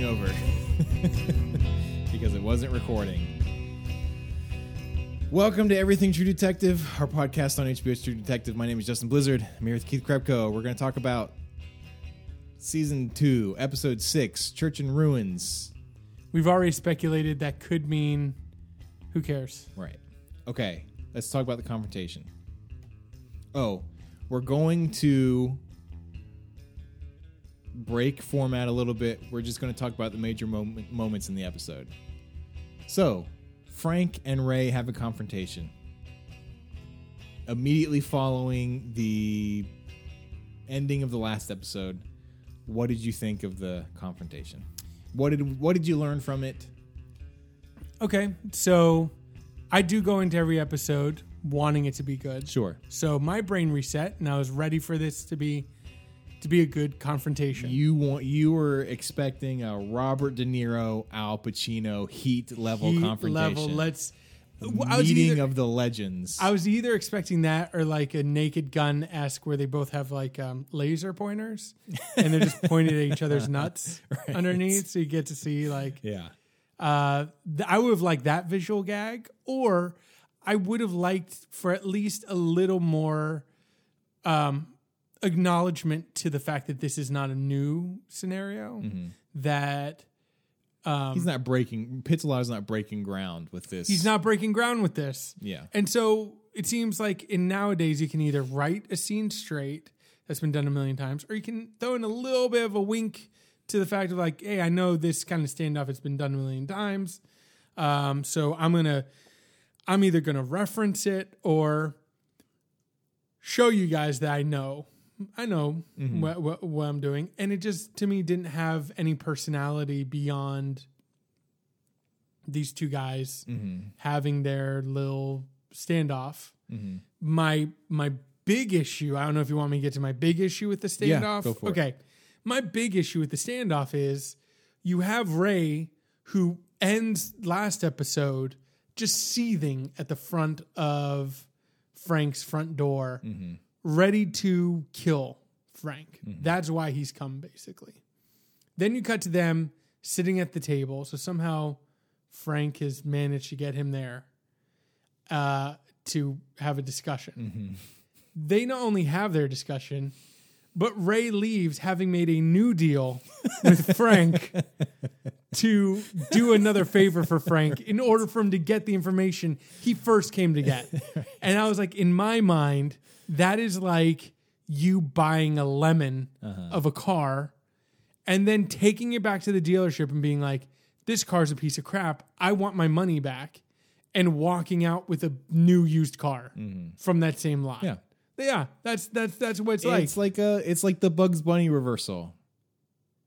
starting over because it wasn't recording. Welcome to Everything True Detective, our podcast on HBO's True Detective. My name is Justin Blizzard. I'm here with Keith Krebko. We're going to talk about season two, episode six, Church in Ruins. We've already speculated that could mean who cares? Right. Okay, let's talk about the confrontation. Oh, we're going to break format a little bit. We're just going to talk about the major moment, moments in the episode. So, Frank and Ray have a confrontation. Immediately following the ending of the last episode, what did you think of the confrontation? What did what did you learn from it? Okay, so I do go into every episode wanting it to be good. Sure. So my brain reset, and I was ready for this to be to be a good confrontation. You want you were expecting a Robert De Niro, Al Pacino Heat level Heat confrontation. level. Let's. meeting I was either, of the legends. I was either expecting that or like a Naked Gun esque where they both have like um, laser pointers and they're just pointing at each other's nuts underneath, so you get to see like yeah. Uh, th- I would have liked that visual gag, or I would have liked for at least a little more um, acknowledgement to the fact that this is not a new scenario. That um, He's not breaking. Pizzola's not breaking ground with this. he's not breaking ground with this. Yeah. And so it seems like in nowadays you can either write a scene straight that's been done a million times, or you can throw in a little bit of a wink to the fact of like, hey, I know this kind of standoff has been done a million times. Um, so I'm gonna I'm either gonna reference it or show you guys that I know. I know mm-hmm. what, what, what I'm doing. And it just to me didn't have any personality beyond these two guys mm-hmm. having their little standoff. Mm-hmm. My my big issue, I don't know if you want me to get to my big issue with the Yeah, standoff. go for it. okay. My big issue with the standoff is you have Ray who ends last episode just seething at the front of Frank's front door, ready to kill Frank. That's why he's come, basically. Then you cut to them sitting at the table. So somehow Frank has managed to get him there uh, to have a discussion. They not only have their discussion, but Ray leaves having made a new deal with Frank to do another favor for Frank in order for him to get the information he first came to get. And I was like, in my mind, that is like you buying a lemon uh-huh. of a car and then taking it back to the dealership and being like, this car's a piece of crap. I want my money back. And walking out with a new used car mm-hmm. from that same lot. Yeah. Yeah, that's that's that's what it's like. It's like a. It's like the Bugs Bunny reversal,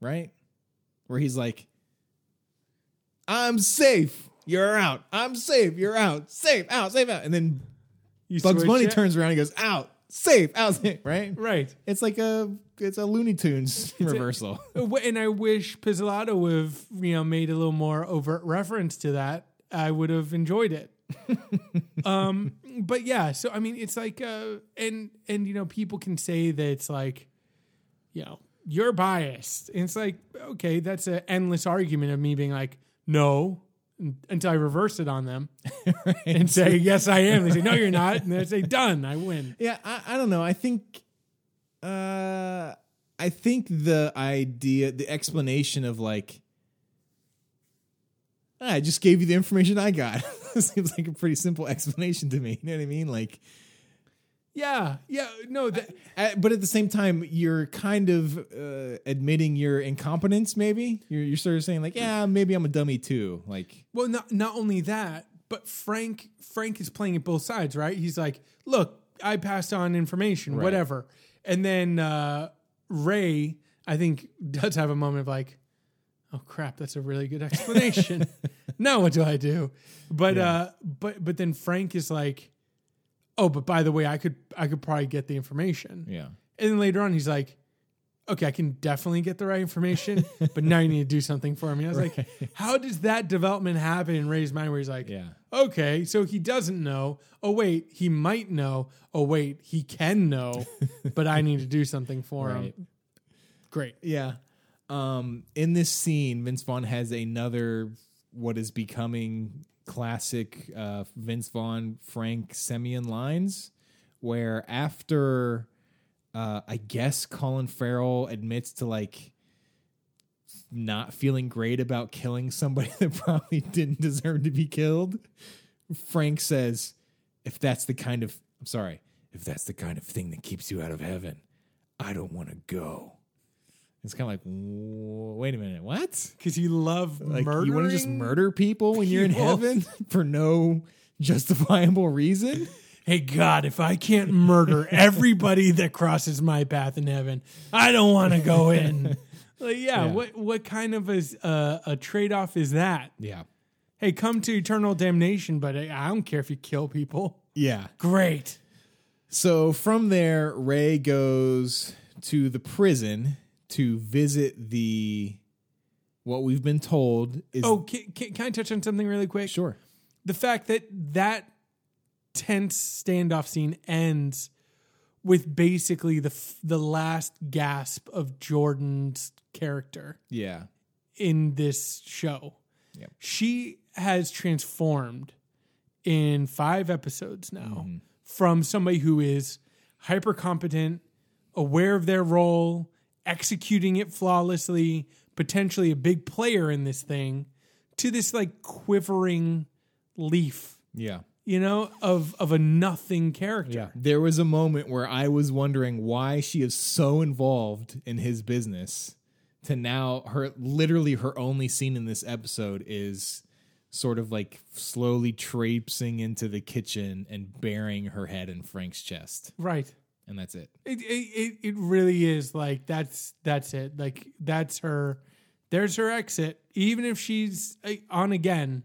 right? Where he's like, "I'm safe. You're out. I'm safe. You're out. Safe. Out. Safe. Out." And then You Bugs switch Bunny it. turns around and goes, "Out. Safe. Out. Safe." Right. right. It's like a. It's a Looney Tunes reversal. and I wish Pizzolatto would have you know made a little more overt reference to that. I would have enjoyed it. um, but yeah, so I mean, it's like, uh, and and you know, people can say that it's like, you know, you're biased. And it's like, okay, that's an endless argument of me being like, no, until I reverse it on them and say, yes, I am. They say, no, you're not, and they say, done, I win. Yeah, I, I don't know. I think uh I think the idea the explanation of like "Ah, I just gave you the information I got. Seems like a pretty simple explanation to me. You know what I mean? Like Yeah, yeah, no, that, uh, but at the same time, you're kind of uh, admitting your incompetence. Maybe you're, you're sort of saying like, "Yeah, maybe I'm a dummy too." Like, Well, not not only that, but Frank Frank is playing at both sides, right? He's like, "Look, I passed on information, whatever," and then uh, Ray, I think, does have a moment of like, "Oh crap, that's a really good explanation." now what do I do? But uh, but but then Frank is like, "Oh, but by the way, I could I could probably get the information." yeah, And then later on, he's like, okay, I can definitely get the right information, but now you need to do something for me. I was like, how does that development happen in Ray's mind where he's like, Yeah. okay, so he doesn't know. Oh, wait, he might know. Oh, wait, he can know, but I need to do something for Right. him. Great. Yeah. Um, in this scene, Vince Vaughn has another what is becoming classic uh, Vince Vaughn Frank Semyon lines, where after uh, I guess Colin Farrell admits to like not feeling great about killing somebody that probably didn't deserve to be killed. Frank says, "If that's the kind of I'm sorry, if that's the kind of thing that keeps you out of heaven, I don't want to go." It's kind of like, wait a minute, what? Because you love Like murdering. you want to just murder people when you're in heaven for no justifiable reason? Hey God, if I can't murder everybody that crosses my path in heaven, I don't want to go in. like, yeah, Yeah. what what kind of a uh, a trade off is that? Yeah, Hey, come to eternal damnation, but I don't care if you kill people. yeah. Great. So from there, Ray goes to the prison to visit the what we've been told is Oh, can, can, can I touch on something really quick? sure. the fact that that tense standoff scene ends with basically the f- the last gasp of Jordan's character Yeah. in this show. Yep. She has transformed in 5 episodes now Mm-hmm. from somebody who is hyper competent, aware of their role, executing it flawlessly, potentially a big player in this thing, to this like quivering leaf Yeah. you know, of of a nothing character. Yeah. There was a moment where I was wondering why she is so involved in his business to now her literally her only scene in this episode is sort of like slowly traipsing into the kitchen and burying her head in Frank's chest. Right. And that's it. It, it it really is like that's that's it. Like that's her. There's her exit. Even if she's uh, on again,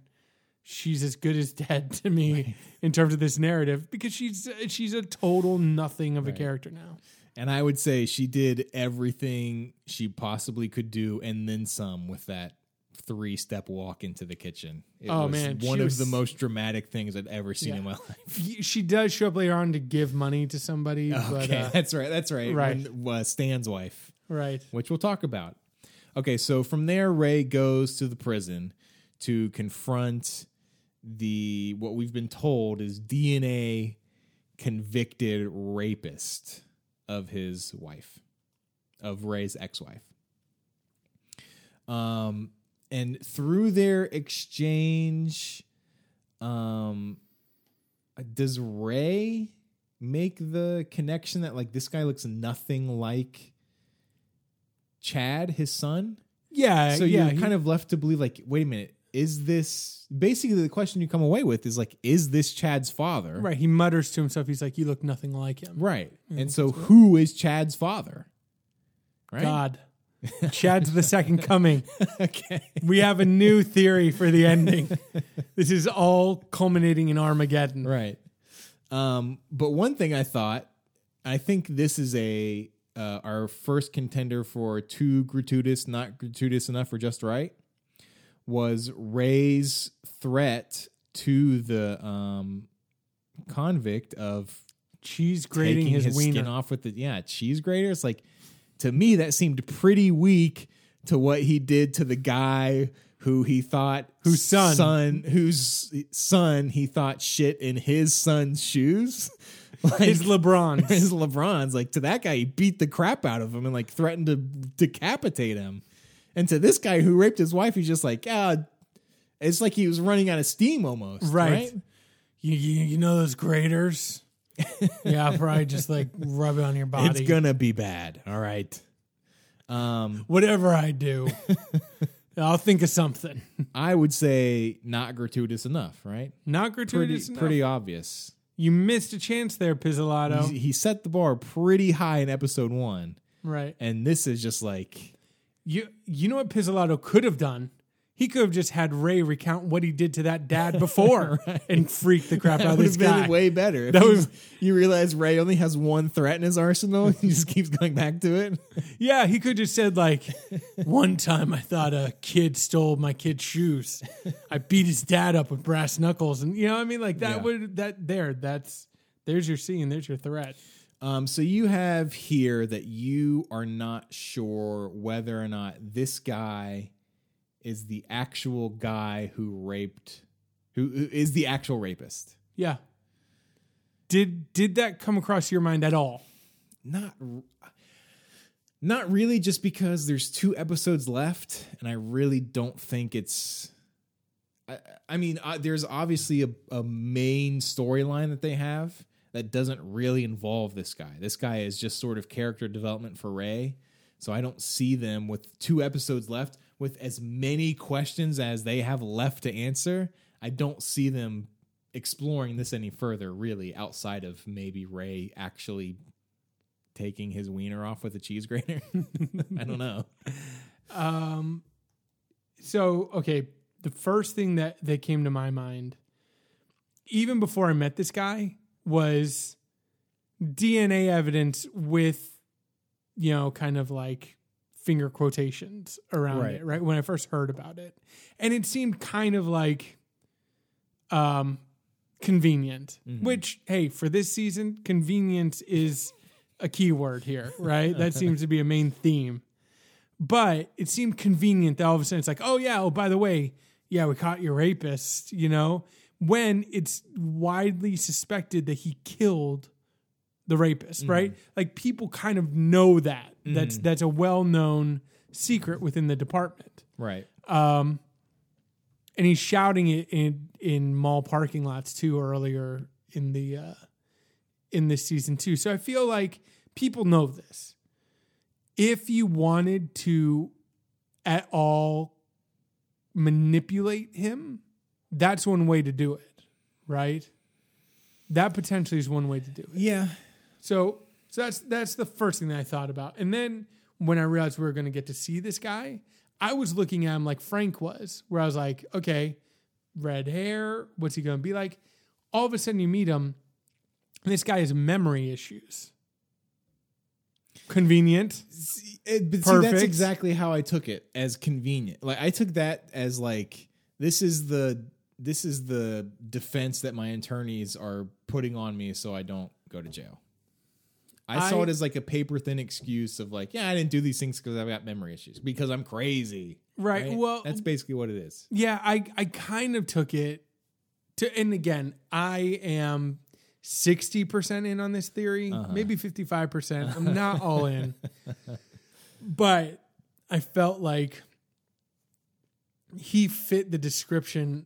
she's as good as dead to me in terms of this narrative because she's she's a total nothing of a character now. And I would say she did everything she possibly could do and then some with that three step walk into the kitchen. It Oh, was man, one of was- the most dramatic things I've ever seen Yeah. in my life. She does show up later on to give money to somebody, but Okay, uh, that's right. That's right. right. When, uh, Stan's wife, right. which we'll talk about. Okay, so from there, Ray goes to the prison to confront the what we've been told is DNA convicted rapist of his wife, of Ray's ex-wife. Um, and through their exchange, um, does Ray make the connection that like this guy looks nothing like Chad, his son? Yeah, So yeah. you're kind of left to believe like, wait a minute, is this basically the question you come away with is like, is this Chad's father? right. He mutters to himself. He's like, "You look nothing like him." Right. And so who is Chad's father? Right. God. Chad's the second coming. okay. We have a new theory for the ending. this is all culminating in Armageddon. Right. Um, but one thing I thought, I think this is a uh, our first contender for too gratuitous, not gratuitous enough, or just right, was Ray's threat to the um, convict of Cheese grating his, his, wiener. skin off with the yeah cheese grater. It's like to me that seemed pretty weak to what he did to the guy who he thought Whose son. son whose son he thought shit in his son's shoes. Like, His LeBron. his LeBron's like to that guy he beat the crap out of him and like threatened to decapitate him. And to this guy who raped his wife, he's just like, ah, it's like he was running out of steam almost. Right. right? you, you, you know those graters? yeah, I'll probably just like rub it on your body. It's gonna be bad. All right. Um, Whatever I do, I'll think of something. I would say not gratuitous enough, right? Not Pretty gratuitous. enough. pretty obvious. You missed a chance there, Pizzolatto. He, he set the bar pretty high in episode one, right. and this is just like You you know what Pizzolatto could have done? He could have just had Ray recount what he did to that dad before and freak the crap out that of would this have been guy. way better. If That you- was- you realize Ray only has one threat in his arsenal. He just keeps going back to it. Yeah, he could just said like, one time I thought a kid stole my kid's shoes. I beat his dad up with brass knuckles, and you know what I mean. Like that Yeah. would that there. That's there's your scene. There's your threat. Um, so you have here that you are not sure whether or not this guy is the actual guy who raped, who, who is the actual rapist. Yeah. Did did that come across your mind at all? Not, not really. Just because there's two episodes left, and I really don't think it's. I, I mean, uh, there's obviously a, a main storyline that they have that doesn't really involve this guy. This guy is just sort of character development for Ray. So I don't see them with two episodes left with as many questions as they have left to answer. I don't see them exploring this any further, really, outside of maybe Ray actually taking his wiener off with a cheese grater. I don't know. Um, so okay, the first thing that that came to my mind, even before I met this guy, was DNA evidence with, you know, kind of like finger quotations around Right. it. Right when I first heard about it, and it seemed kind of like, um, convenient. Which hey, for this season, convenience is a key word here, right? that seems to be a main theme but it seemed convenient that all of a sudden it's like, oh yeah, oh by the way, yeah, we caught your rapist, you know, when it's widely suspected that he killed the rapist, right? Like people kind of know that. That's that's a well-known secret within the department. Right. Um and he's shouting it in in mall parking lots too earlier in the uh in this season too. So I feel like people know this. If you wanted to at all manipulate him, that's one way to do it, right? That potentially is one way to do it. Yeah. So so that's that's the first thing that I thought about. And then when I realized we were going to get to see this guy, I was looking at him like Frank was, where I was like, okay, red hair, what's he going to be like? All of a sudden you meet him, and this guy has memory issues. Convenient. It, eh, but see, that's exactly how I took it as convenient. Like I took that as like this is the this is the defense that my attorneys are putting on me so I don't go to jail. I, saw it as like a paper thin excuse of like, yeah, I didn't do these things because I've got memory issues because I'm crazy. Right, well- that's basically what it is. Yeah, I I kind of took it to and again, I am 60% in on this theory, uh-huh. maybe 55%. I'm not all in. But I felt like he fit the description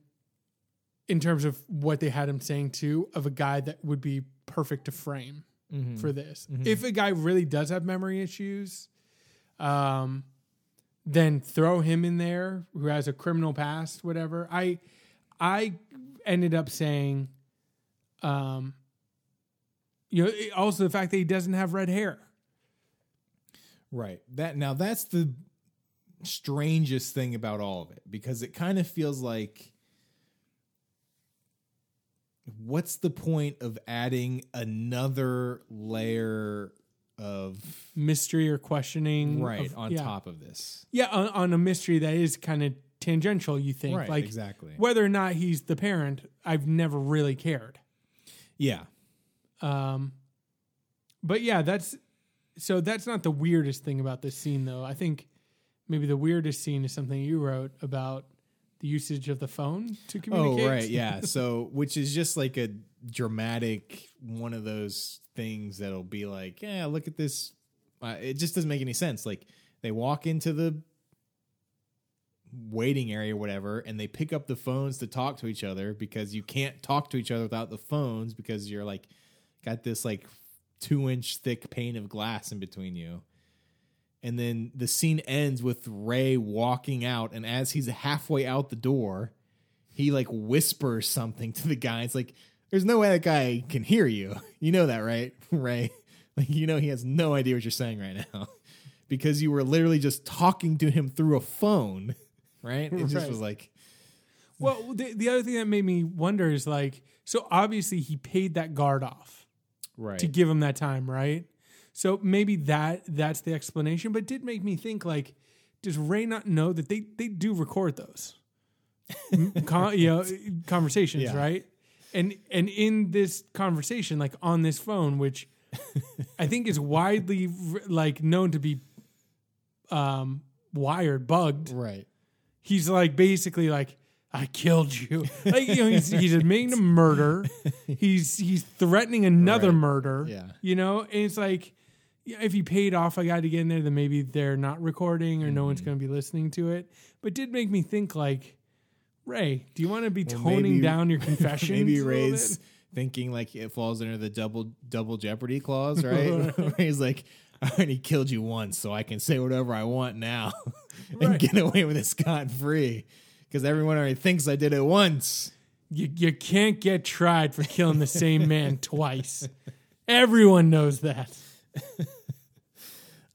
in terms of what they had him saying too of a guy that would be perfect to frame for this. If a guy really does have memory issues, um, then throw him in there who has a criminal past, whatever. I I ended up saying, um, you know, also the fact that he doesn't have red hair. Right. That now that's the strangest thing about all of it because it kind of feels like what's the point of adding another layer of mystery or questioning right of- on yeah. top of this? yeah on, on a mystery that is kind of tangential you think Right, like exactly. whether or not he's the parent i've never really cared Yeah. um but yeah that's so that's not the weirdest thing about this scene though i think maybe the weirdest scene is something you wrote about the usage of the phone to communicate Oh, right. Yeah. So, which is just like a dramatic one of those things that'll be like, yeah, look at this. Uh, it just doesn't make any sense. Like, they walk into the waiting area, or whatever, and they pick up the phones to talk to each other because you can't talk to each other without the phones because you're like, got this like two inch thick pane of glass in between you. And then the scene ends with Ray walking out, and as he's halfway out the door, he like whispers something to the guy. It's like, there's no way that guy can hear you. You know that, right, Ray? Like, you know, he has no idea what you're saying right now because you were literally just talking to him through a phone, right? It just Right. was like, well the, the other thing that made me wonder is like so obviously he paid that guard off right. to give him that time, right? So maybe that that's the explanation, but it did make me think like, does Ray not know that they they do record those, Con, you know, conversations, Yeah. right? And and in this conversation, like on this phone, which I think is widely like known to be um, wired, bugged. Right. He's like basically like I killed you. Like you know, he's he's admitting to murder. He's he's threatening another Right. murder. Yeah. You know, and it's like if he paid off a guy to get in there, then maybe they're not recording or no one's Mm-hmm. going to be listening to it. But it did make me think like, Ray, do you want to be Well, toning maybe- down your confessions? Maybe Ray's thinking like it falls under the double double jeopardy clause, right? He's like, I already killed you once, so I can say whatever I want now and Right. get away with it scot free. Because everyone already thinks I did it once. You, you can't get tried for killing the same man twice. Everyone knows that.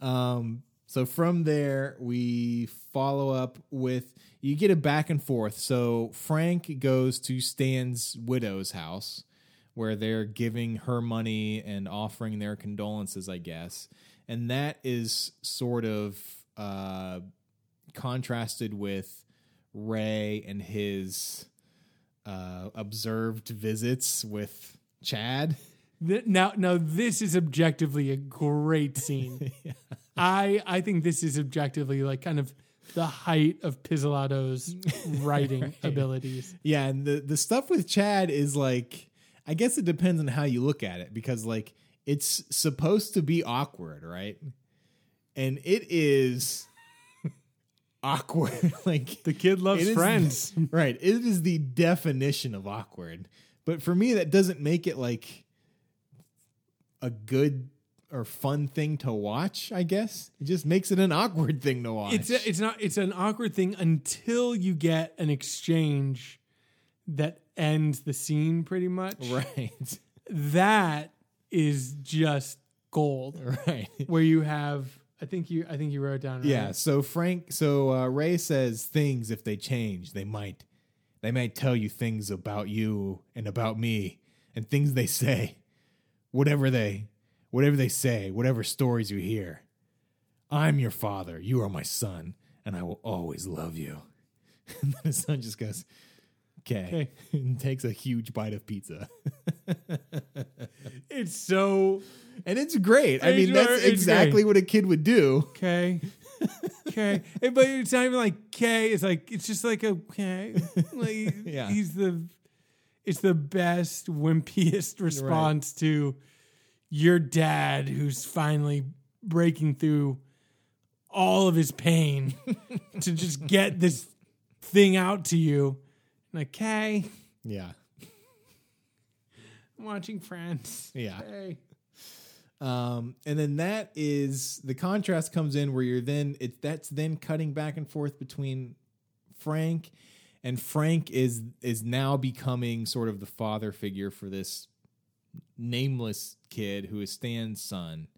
Um, so from there, we follow up with you get a back and forth. So Frank goes to Stan's widow's house where they're giving her money and offering their condolences, I guess. And that is sort of uh, contrasted with Ray and his uh, observed visits with Chad. Th- Now, now this is objectively a great scene. I I think this is objectively like kind of the height of Pizzolatto's writing abilities. Yeah, and the the stuff with Chad is like I guess it depends on how you look at it because like it's supposed to be awkward, right? And it is awkward. like The kid loves is- friends. right. It is the definition of awkward. But for me that doesn't make it like a good or fun thing to watch, I guess. It just makes it an awkward thing to watch. It's a, it's not it's an awkward thing until you get an exchange that ends the scene pretty much. right. That is just gold. Right. Where you have I think you I think you wrote it down right? Yeah. So Frank, so uh, Ray says things if they change, they might, they might tell you things about you and about me, and things they say, whatever they, whatever they say, whatever stories you hear. I'm your father. You are my son, and I will always love you. And then his son just goes, "Okay," Okay. and takes a huge bite of pizza, It's so and it's great. I mean, that's exactly what a kid would do. okay. Okay. But it's not even like K. It's like it's just like okay. Like Yeah. he's the it's the best wimpiest response to your dad who's finally breaking through all of his pain to just get this thing out to you. Like, Kay, Yeah, I'm watching Friends. yeah. Hey. Um, and then that is the contrast comes in where you're then it that's then cutting back and forth between Frank and Frank is is now becoming sort of the father figure for this nameless kid who is Stan's son.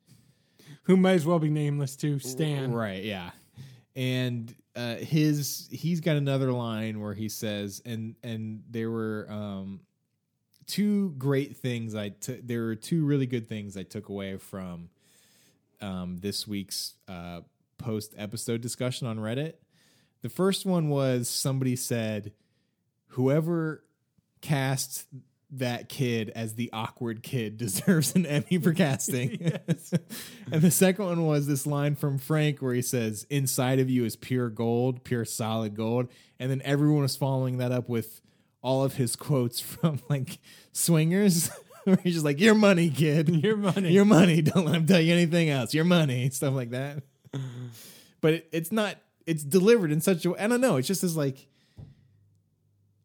Who might as well be nameless too, Stan. Right, yeah. And uh his he's got another line where he says and and there were um two great things I took there were two really good things I took away from um this week's uh post episode discussion on Reddit. The first one was somebody said whoever cast that kid as the awkward kid deserves an Emmy for casting. and the second one was this line from Frank where he says, Inside of you is pure gold, pure solid gold. And then everyone was following that up with all of his quotes from like swingers. Where he's just like, Your money, kid. Your money. Your money. Don't let him tell you anything else. Your money. Stuff like that. but it, it's not, it's delivered in such a way. I don't know. It's just as like,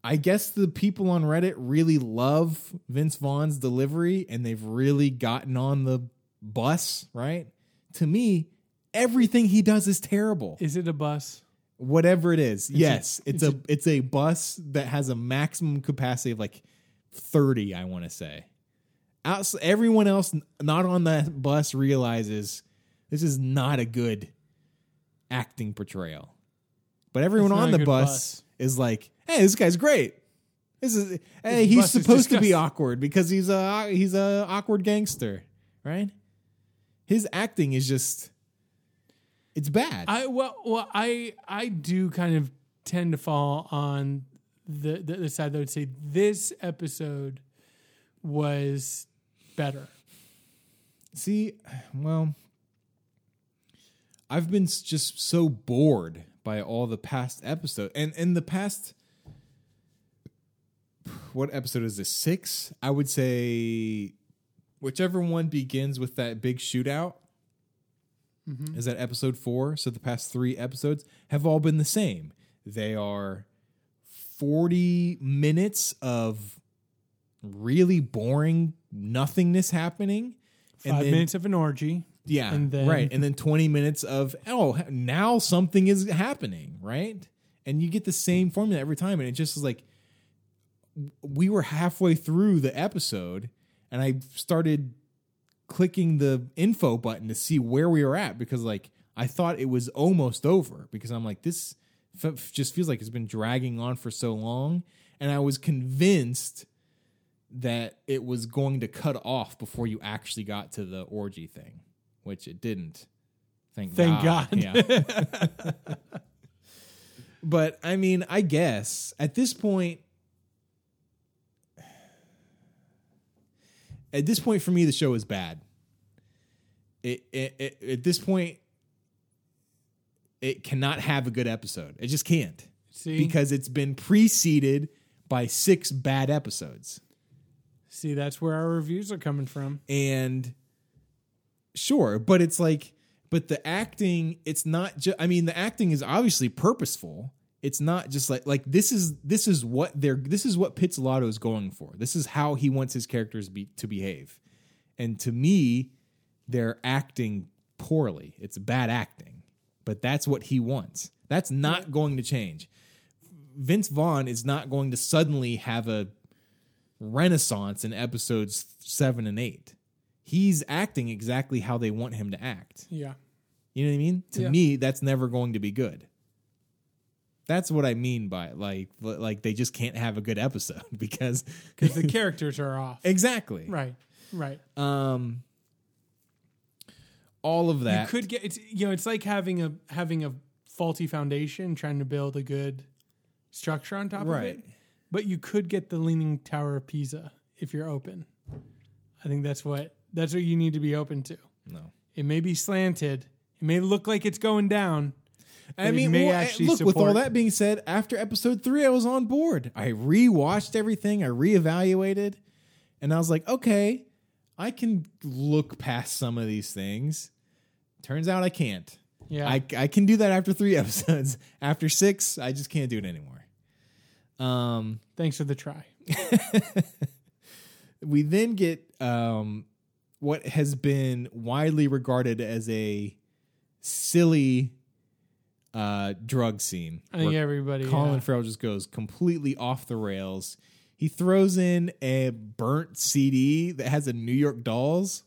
I guess the people on Reddit really love Vince Vaughn's delivery and they've really gotten on the bus, right? To me, everything he does is terrible. Is it a bus? Whatever it is. yes, it's, it's a it's a bus that has a maximum capacity of like 30, I want to say. Outs- everyone else not on that bus realizes this is not a good acting portrayal. But everyone on the bus, bus. is like, "Hey, this guy's great. This is hey, he's supposed to be awkward because he's a he's a awkward gangster, right? His acting is just it's bad. I well, well, I I do kind of tend to fall on the the, the side that would say this episode was better. See, well, I've been just so bored by all the past episodes, and in the past what episode is this? 6? I would say whichever one begins with that big shootout mm-hmm. is that episode 4. So the past 3 episodes have all been the same. They are 40 minutes of really boring nothingness happening and Five minutes of an orgy. Yeah, And then- right, and then twenty minutes of oh, now something is happening, right? And you get the same formula every time, and it just is like we were halfway through the episode, and I started clicking the info button to see where we were at because like I thought it was almost over because I'm like this f- just feels like it's been dragging on for so long, and I was convinced that it was going to cut off before you actually got to the orgy thing, which it didn't. Thank, Thank God. Yeah. but I mean, I guess at this point, at this point for me, the show is bad. It, it, it at this point, it cannot have a good episode. It just can't See, because it's been preceded by six bad episodes. see, that's where our reviews are coming from. and sure but it's like but the acting it's not just i mean the acting is obviously purposeful. It's not just like like this is this is what they're this is what Pizzolatto is going for. This is how he wants his characters be, to behave. And to me they're acting poorly. It's bad acting but that's what he wants. That's not going to change. Vince vaughn is not going to suddenly have a renaissance in episodes seven and eight. He's acting exactly how they want him to act. Yeah. You know what I mean? To Yeah. me, that's never going to be good. That's what I mean by like like they just can't have a good episode because Because the characters are off. exactly Right. Right. um all of that You could get it's you know, it's like having a having a faulty foundation trying to build a good structure on top of it. But you could get the leaning tower of Pisa if you're open. I think that's what that's what you need to be open to. no It may be slanted. It may look like it's going down. I mean, may may well, actually look. With all that being said, after episode three, I was on board. I rewatched everything. I reevaluated, and I was like, okay, I can look past some of these things. Turns out I can't. Yeah. I I can do that after three episodes. After six, I just can't do it anymore. Um, Thanks for the try. we then get um, what has been widely regarded as a silly uh, drug scene. I think everybody Colin yeah. Farrell just goes completely off the rails. He throws in a burnt CD that has a New York Dolls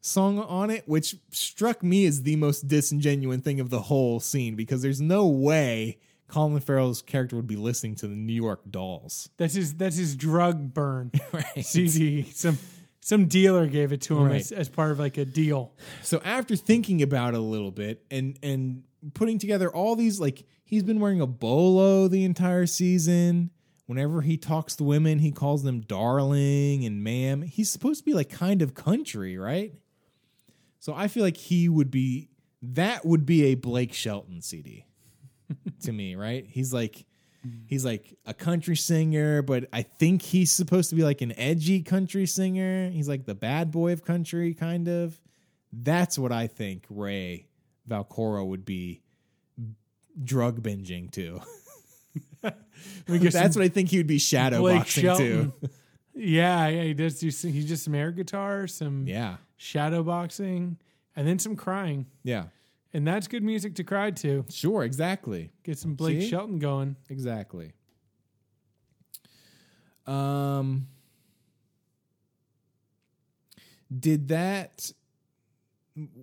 song on it, which struck me as the most disingenuous thing of the whole scene because there's no way Colin Farrell's character would be listening to the New York Dolls. That's his that's his drug burn Right. CD. Some some dealer gave it to him Right. as, as part of like a deal. So after thinking about it a little bit and and putting together all these like he's been wearing a bolo the entire season. Whenever he talks to women, he calls them darling and ma'am. He's supposed to be like kind of country, right? So I feel like he would be that would be a Blake Shelton CD to me, right? He's like Mm. he's like a country singer, but I think he's supposed to be like an edgy country singer. He's like the bad boy of country kind of. That's what I think Ray Velcoro would be drug binging to. That's what I think he would be shadow Blake boxing Shelton. to. Yeah, yeah, he does do he just some air guitar, some Yeah. shadow boxing, and then some crying. Yeah. And that's good music to cry to. Sure, exactly. Get some Blake See? Shelton going. Exactly. Um did that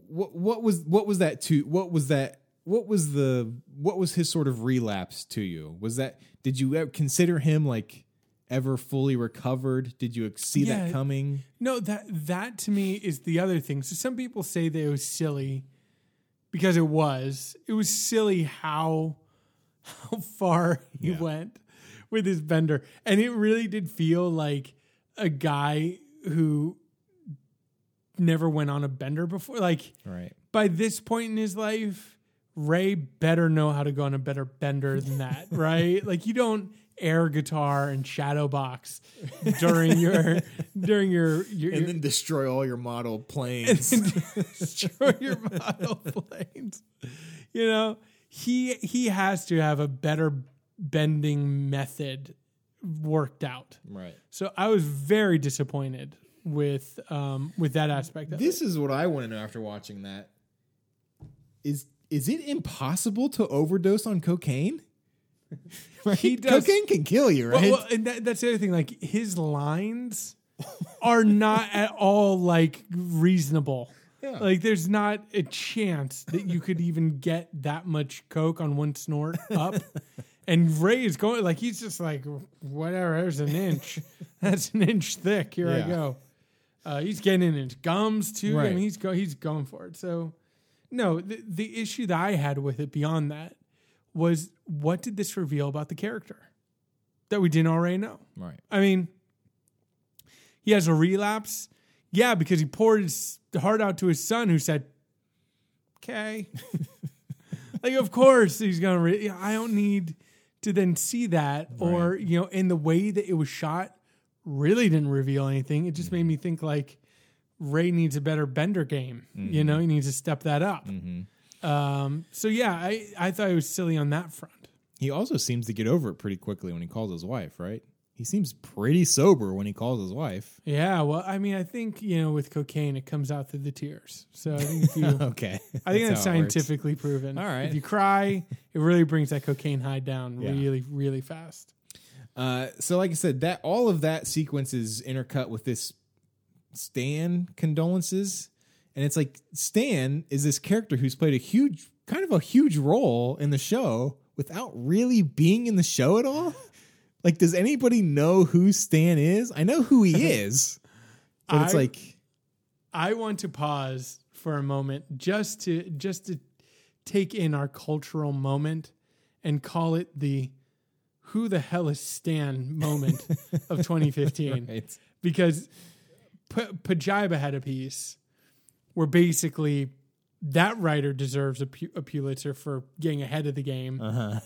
what what was what was that to what was that what was the what was his sort of relapse to you? Was that did you ever consider him like ever fully recovered? Did you see Yeah. that coming? No, that that to me is the other thing. So some people say that it was silly because it was. It was silly how how far he Yeah. went with his bender. And it really did feel like a guy who never went on a bender before. Like Right. by this point in his life, Ray better know how to go on a better bender than that, right? like you don't air guitar and shadow box during your during your your, And your then destroy all your model planes. destroy your model planes. You know, he he has to have a better bending method worked out. right. So I was very disappointed with um with that aspect of. This is what I want to know after watching that. Is is it impossible to overdose on cocaine? right? He does- cocaine can kill you, right? Well, well, and that, that's the other thing. Like his lines are not at all like reasonable. Yeah. Like there's not a chance that you could even get that much coke on one snort up. and Ray is going like he's just like whatever. There's an inch. That's an inch thick. Here I go. Uh, he's getting in his gums too. I mean, he's go he's going for it. So no, the the issue that I had with it beyond that was what did this reveal about the character that we didn't already know? right. I mean, he has a relapse. Yeah, because he poured his heart out to his son, who said, "Okay." like, of course he's gonna. Re- I don't need to then see that, or you know, in the way that it was shot, really didn't reveal anything. It just mm-hmm. made me think like Ray needs a better bender game. You mm-hmm. know, he needs to step that up. Mm-hmm. Um, so yeah, I I thought it was silly on that front. He also seems to get over it pretty quickly when he calls his wife, right? He seems pretty sober when he calls his wife. Yeah, well, I mean, I think you know, with cocaine, it comes out through the tears. So I think if you, Okay. I think that's works. scientifically proven. All right. if you cry, it really brings that cocaine high down Yeah. really, really fast. Uh, so, like I said, that all of that sequence is intercut with this Stan condolences, and it's like Stan is this character who's played a huge, kind of a huge role in the show without really being in the show at all. Like, does anybody know who Stan is? I know who he is, but it's I- like, I want to pause for a moment just to just to take in our cultural moment and call it the "Who the hell is Stan?" moment of 2015. right. because P- Pajiba had a piece where basically that writer deserves a, Pulitzer for getting ahead of the game uh-huh.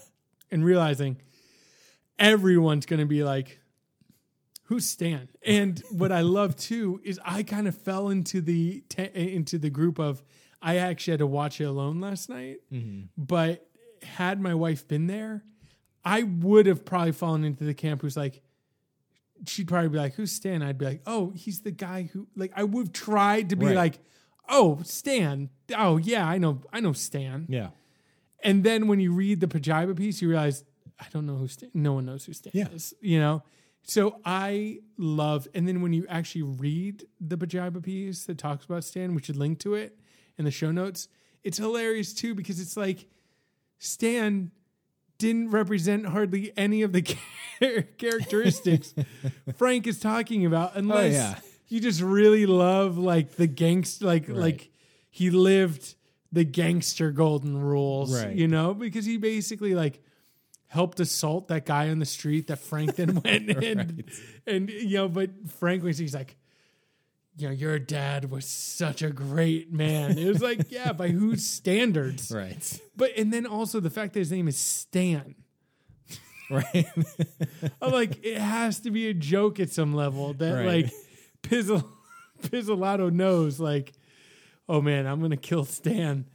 and realizing everyone's going to be like, "Who's Stan?" And what I love too is I kind of fell into the te- into the group of I actually had to watch it alone last night, but had my wife been there, I would have probably fallen into the camp who's like, she'd probably be like, "Who's Stan?" I'd be like, "Oh, he's the guy who." Like, I would have tried to be Right. like, "Oh, Stan. Oh, yeah, I know, I know Stan." Yeah. And then when you read the Pajiba piece, you realize I don't know who Stan. No one knows who Stan Yeah. is. You know. So I love, and then when you actually read the Pajiba piece that talks about Stan, we should link to it in the show notes. It's hilarious too because it's like Stan didn't represent hardly any of the char- characteristics Frank is talking about, unless Oh, yeah. You just really love like the gangster, like like he lived the gangster golden rules, Right. you know, because he basically like helped assault that guy on the street that Frank then went and and you know, but Frank was he's like, you know, your dad was such a great man. It was like, yeah, by whose standards? Right. But and then also the fact that his name is Stan. Right. I'm like, it has to be a joke at some level that Right. like Pizzol- Pizzolatto knows, like, oh man, I'm gonna kill Stan,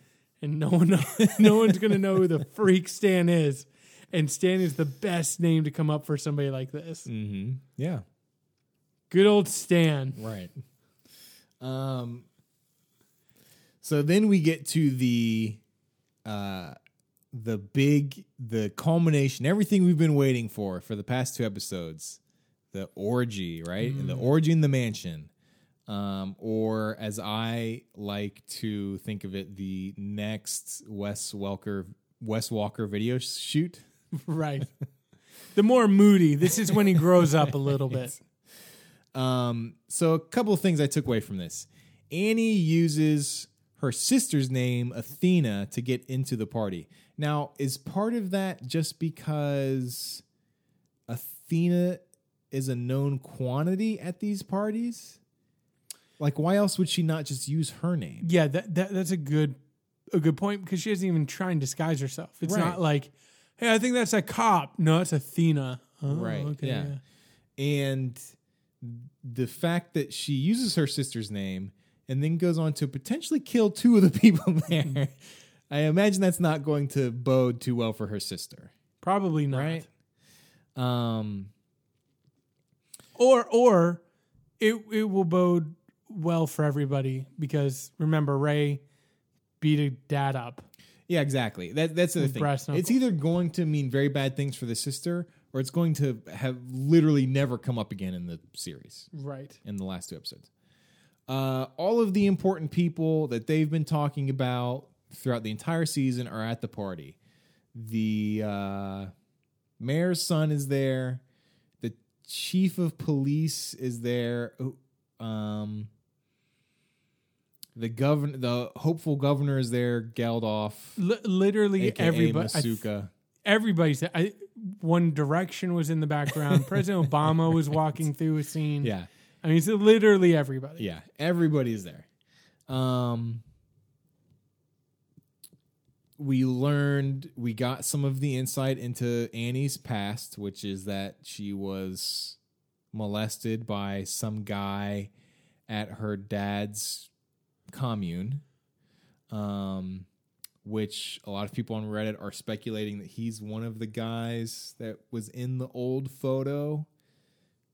and no one, no one's gonna know who the freak Stan is, and Stan is the best name to come up for somebody like this. mm-hmm. Yeah. Good old Stan. Right. Um so then we get to the uh the big the culmination, everything we've been waiting for for the past two episodes. The orgy, right? And the orgy in the mansion. Um, or as I like to think of it, the next Wes Welker Wes Walker video shoot. Right. the more moody, this is when he grows up a little bit. Um, so a couple of things I took away from this. Annie uses her sister's name, Athena, to get into the party. Now, is part of that just because Athena is a known quantity at these parties? Like, why else would she not just use her name? Yeah, that, that that's a good a good point because she doesn't even try and disguise herself. It's Right. not like, hey, I think that's a cop. No, it's Athena. Oh, Right, Okay. yeah. And the fact that she uses her sister's name and then goes on to potentially kill two of the people there, I imagine that's not going to bode too well for her sister, Probably not. right? Um, Or or it it will bode well for everybody because remember Ray beat a dad up. yeah, exactly. That that's the thing. It's either going to mean very bad things for the sister, or it's going to have literally never come up again in the series. Right. in the last two episodes. Uh, all of the important people that they've been talking about throughout the entire season are at the party. The uh, mayor's son is there. Chief of police is there. Um, the governor, the hopeful governor, is there. Geldof, Li- literally everybody. I th- everybody's. I, One Direction was in the background. President Obama was walking through a scene. yeah, I mean, it's literally everybody. Yeah, everybody's there. Um, we learned we got some of the insight into Annie's past, which is that she was molested by some guy at her dad's commune. Um, which a lot of people on Reddit are speculating that he's one of the guys that was in the old photo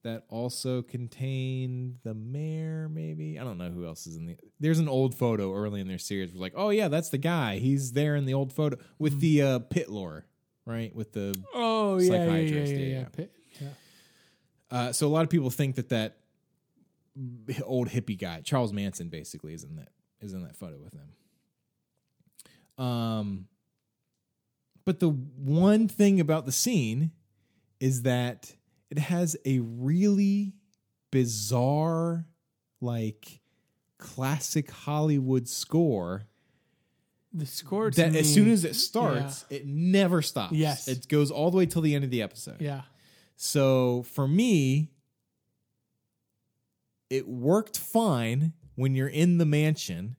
that also contained the mayor, maybe. I don't know who else is in the. There's an old photo early in their series. Where like, oh yeah, that's the guy. He's there in the old photo with the uh, Pitlor, right? With the Oh yeah, yeah, yeah, Psychiatrist, yeah, yeah, yeah. yeah. Pit- yeah. Uh, so a lot of people think that that old hippie guy, Charles Manson, basically is in that is in that photo with them. Um, but the one thing about the scene is that it has a really bizarre, like classic Hollywood score The score that me, as soon as it starts, it never stops. Yes. it goes all the way till the end of the episode. yeah, So for me, it worked fine when you're in the mansion,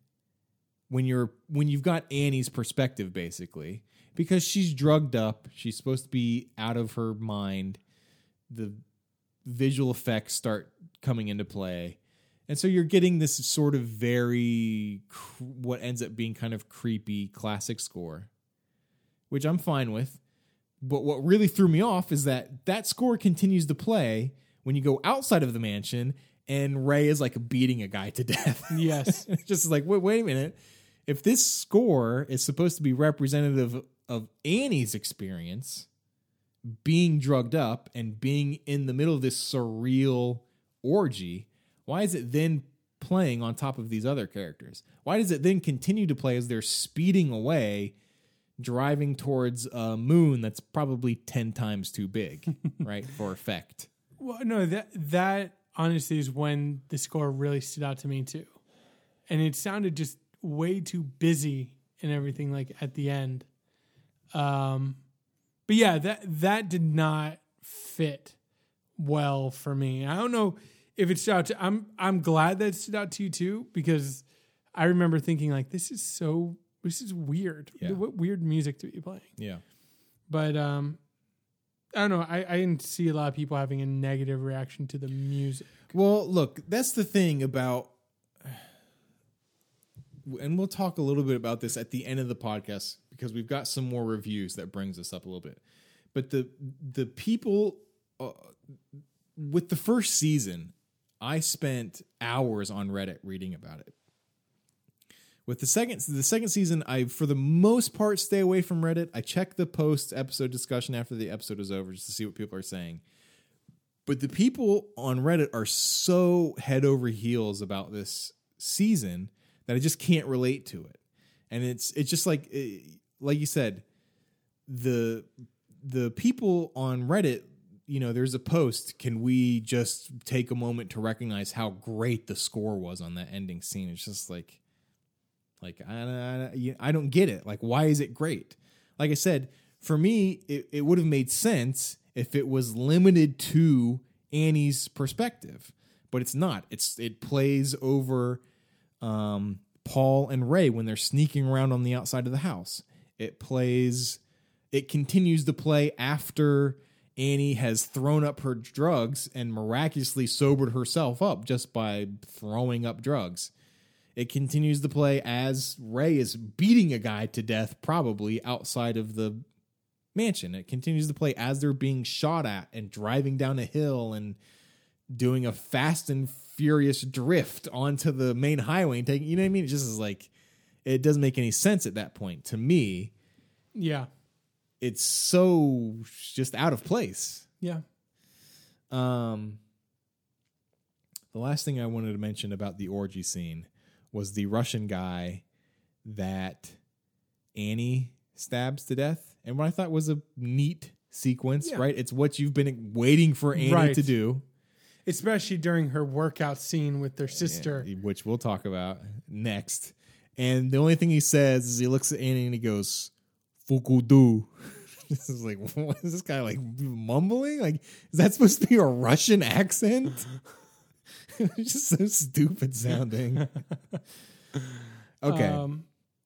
when you're when you've got Annie's perspective basically, because she's drugged up, she's supposed to be out of her mind. The visual effects start coming into play. And so you're getting this sort of very cr- what ends up being kind of creepy classic score, which I'm fine with. But what really threw me off is that that score continues to play when you go outside of the mansion and Ray is like beating a guy to death. yes, just like, wait, wait a minute. If this score is supposed to be representative of Annie's experience being drugged up and being in the middle of this surreal orgy, why is it then playing on top of these other characters? Why does it then continue to play as they're speeding away, driving towards a moon that's probably 10 times too big, right, for effect? Well, no, that that honestly is when the score really stood out to me too, and it sounded just way too busy and everything like at the end. Um, but yeah, that that did not fit well for me. I don't know if it stood out to. I'm I'm glad that it stood out to you too because I remember thinking like this is so this is weird. Yeah. What weird music to be playing. Yeah. But um, I don't know. I, I didn't see a lot of people having a negative reaction to the music. Well, look, that's the thing about, and we'll talk a little bit about this at the end of the podcast because we've got some more reviews that brings us up a little bit. But the the people uh, with the first season, I spent hours on Reddit reading about it. With the second the second season, I for the most part stay away from Reddit. I check the post episode discussion after the episode is over just to see what people are saying. But the people on Reddit are so head over heels about this season that I just can't relate to it. And it's it's just like eh, like you said, the the people on Reddit, you know, there's a post. Can we just take a moment to recognize how great the score was on that ending scene? It's just like, like I I, I don't get it. Like, why is it great? Like I said, for me, it, it would have made sense if it was limited to Annie's perspective. but it's not. It's it plays over um, Paul and Ray when they're sneaking around on the outside of the house. It plays. It continues to play after Annie has thrown up her drugs and miraculously sobered herself up just by throwing up drugs. It continues to play as Ray is beating a guy to death, probably outside of the mansion. It continues to play as they're being shot at and driving down a hill and doing a fast and furious drift onto the main highway and taking, you know what I mean? It just is like, it doesn't make any sense at that point. To me, Yeah. it's so just out of place. Yeah. Um, the last thing I wanted to mention about the orgy scene was the Russian guy that Annie stabs to death, and what I thought was a neat sequence. Yeah. Right, it's what you've been waiting for Annie Right. to do, Especially during her workout scene with their sister. which we'll talk about next. And the only thing he says is he looks at Annie and he goes, "Fukudu." This is like, what is this guy like mumbling? Like, is that supposed to be a Russian accent? it's just so stupid sounding. okay, Um,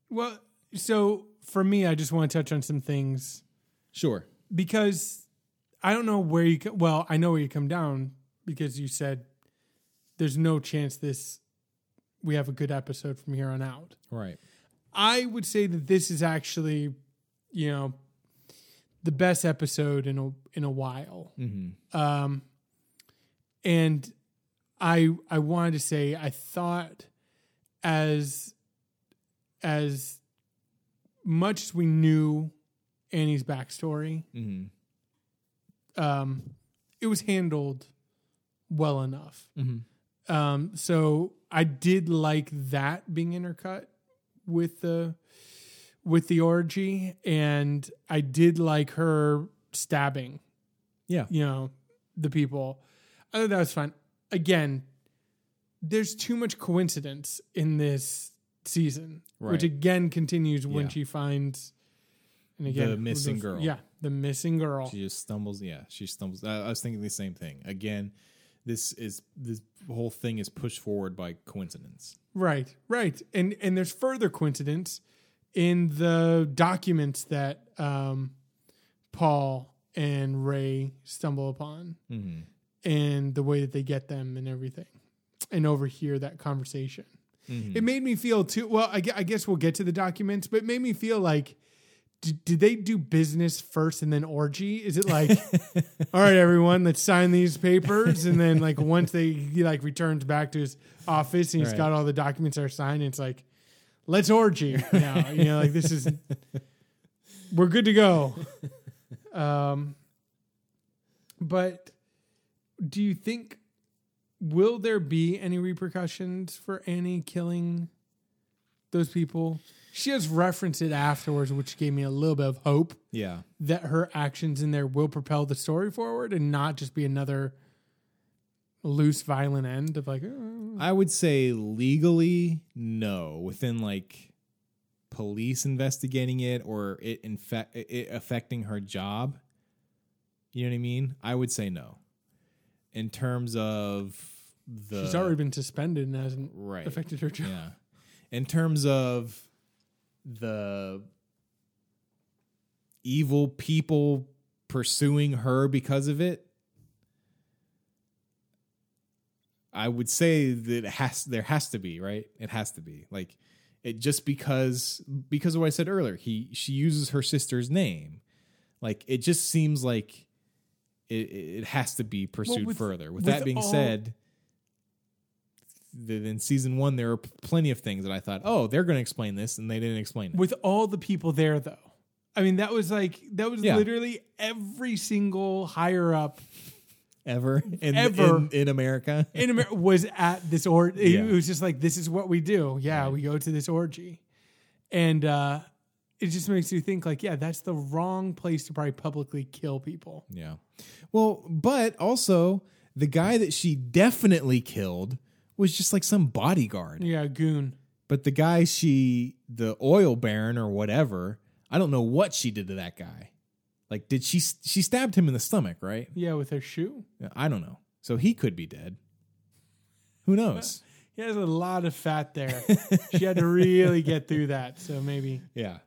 well, so for me, I just want to touch on some things sure. because I don't know where you. Well, I know where you come down because you said there's no chance this we have a good episode from here on out. Right. I would say that this is actually, you know, the best episode in a in a while. Mm-hmm. Um, and I I wanted to say I thought as as much as we knew Annie's backstory, Mm-hmm. um, it was handled well enough. Mm-hmm. Um, so I did like that being intercut with the with the orgy, and I did like her stabbing. Yeah. you know the people. I thought that was fun. Again, there's too much coincidence in this season, Right. which again continues when Yeah. she finds and again The missing girl. Yeah, the missing girl. She just stumbles. Yeah, she stumbles. I, I was thinking the same thing. Again, this is this whole thing is pushed forward by coincidence. Right, right, and and there's further coincidence in the documents that um, Paul and Ray stumble upon, Mm-hmm. and the way that they get them and everything, and overhear that conversation. Mhm. It made me feel too. Well, I, I guess we'll get to the documents, but it made me feel like. Did, did they do business first and then orgy? Is it like, all right, everyone, let's sign these papers, and then like once they he like returns back to his office and he's Right. got all the documents are signed, it's like, let's orgy now. you know, like this is, we're good to go. Um, but do you think will there be any repercussions for Annie killing those people? She has referenced it afterwards, which gave me a little bit of hope Yeah. that her actions in there will propel the story forward and not just be another loose, violent end of like, oh, I would say legally, no. Within like police investigating it or it infect it affecting her job. You know what I mean? I would say no. In terms of the she's already been suspended and hasn't right. affected her job. Yeah. In terms of the evil people pursuing her because of it, I would say that it has there has to be, right? It has to be. Like it just because because of what I said earlier, he she uses her sister's name. Like it just seems like it, it has to be pursued with- further. With, with that being all- said, in season one, there are plenty of things that I thought, oh, they're going to explain this, and they didn't explain it. With all the people there, though. I mean, that was like, that was Yeah. literally every single higher up ever in, Ever. in, in America. in America was at this or Yeah. it was just like this is what we do. Yeah, Right. we go to this orgy, and uh, it just makes you think like, yeah, that's the wrong place to probably publicly kill people. Yeah. Well, but also the guy that she definitely killed was just like some bodyguard. Yeah, goon. But the guy she, the oil baron or whatever, I don't know what she did to that guy. Like, did she? She stabbed him in the stomach, right? Yeah, with her shoe. I don't know. So he could be dead. Who knows? He has a lot of fat there. she had to really get through that. So maybe. Yeah.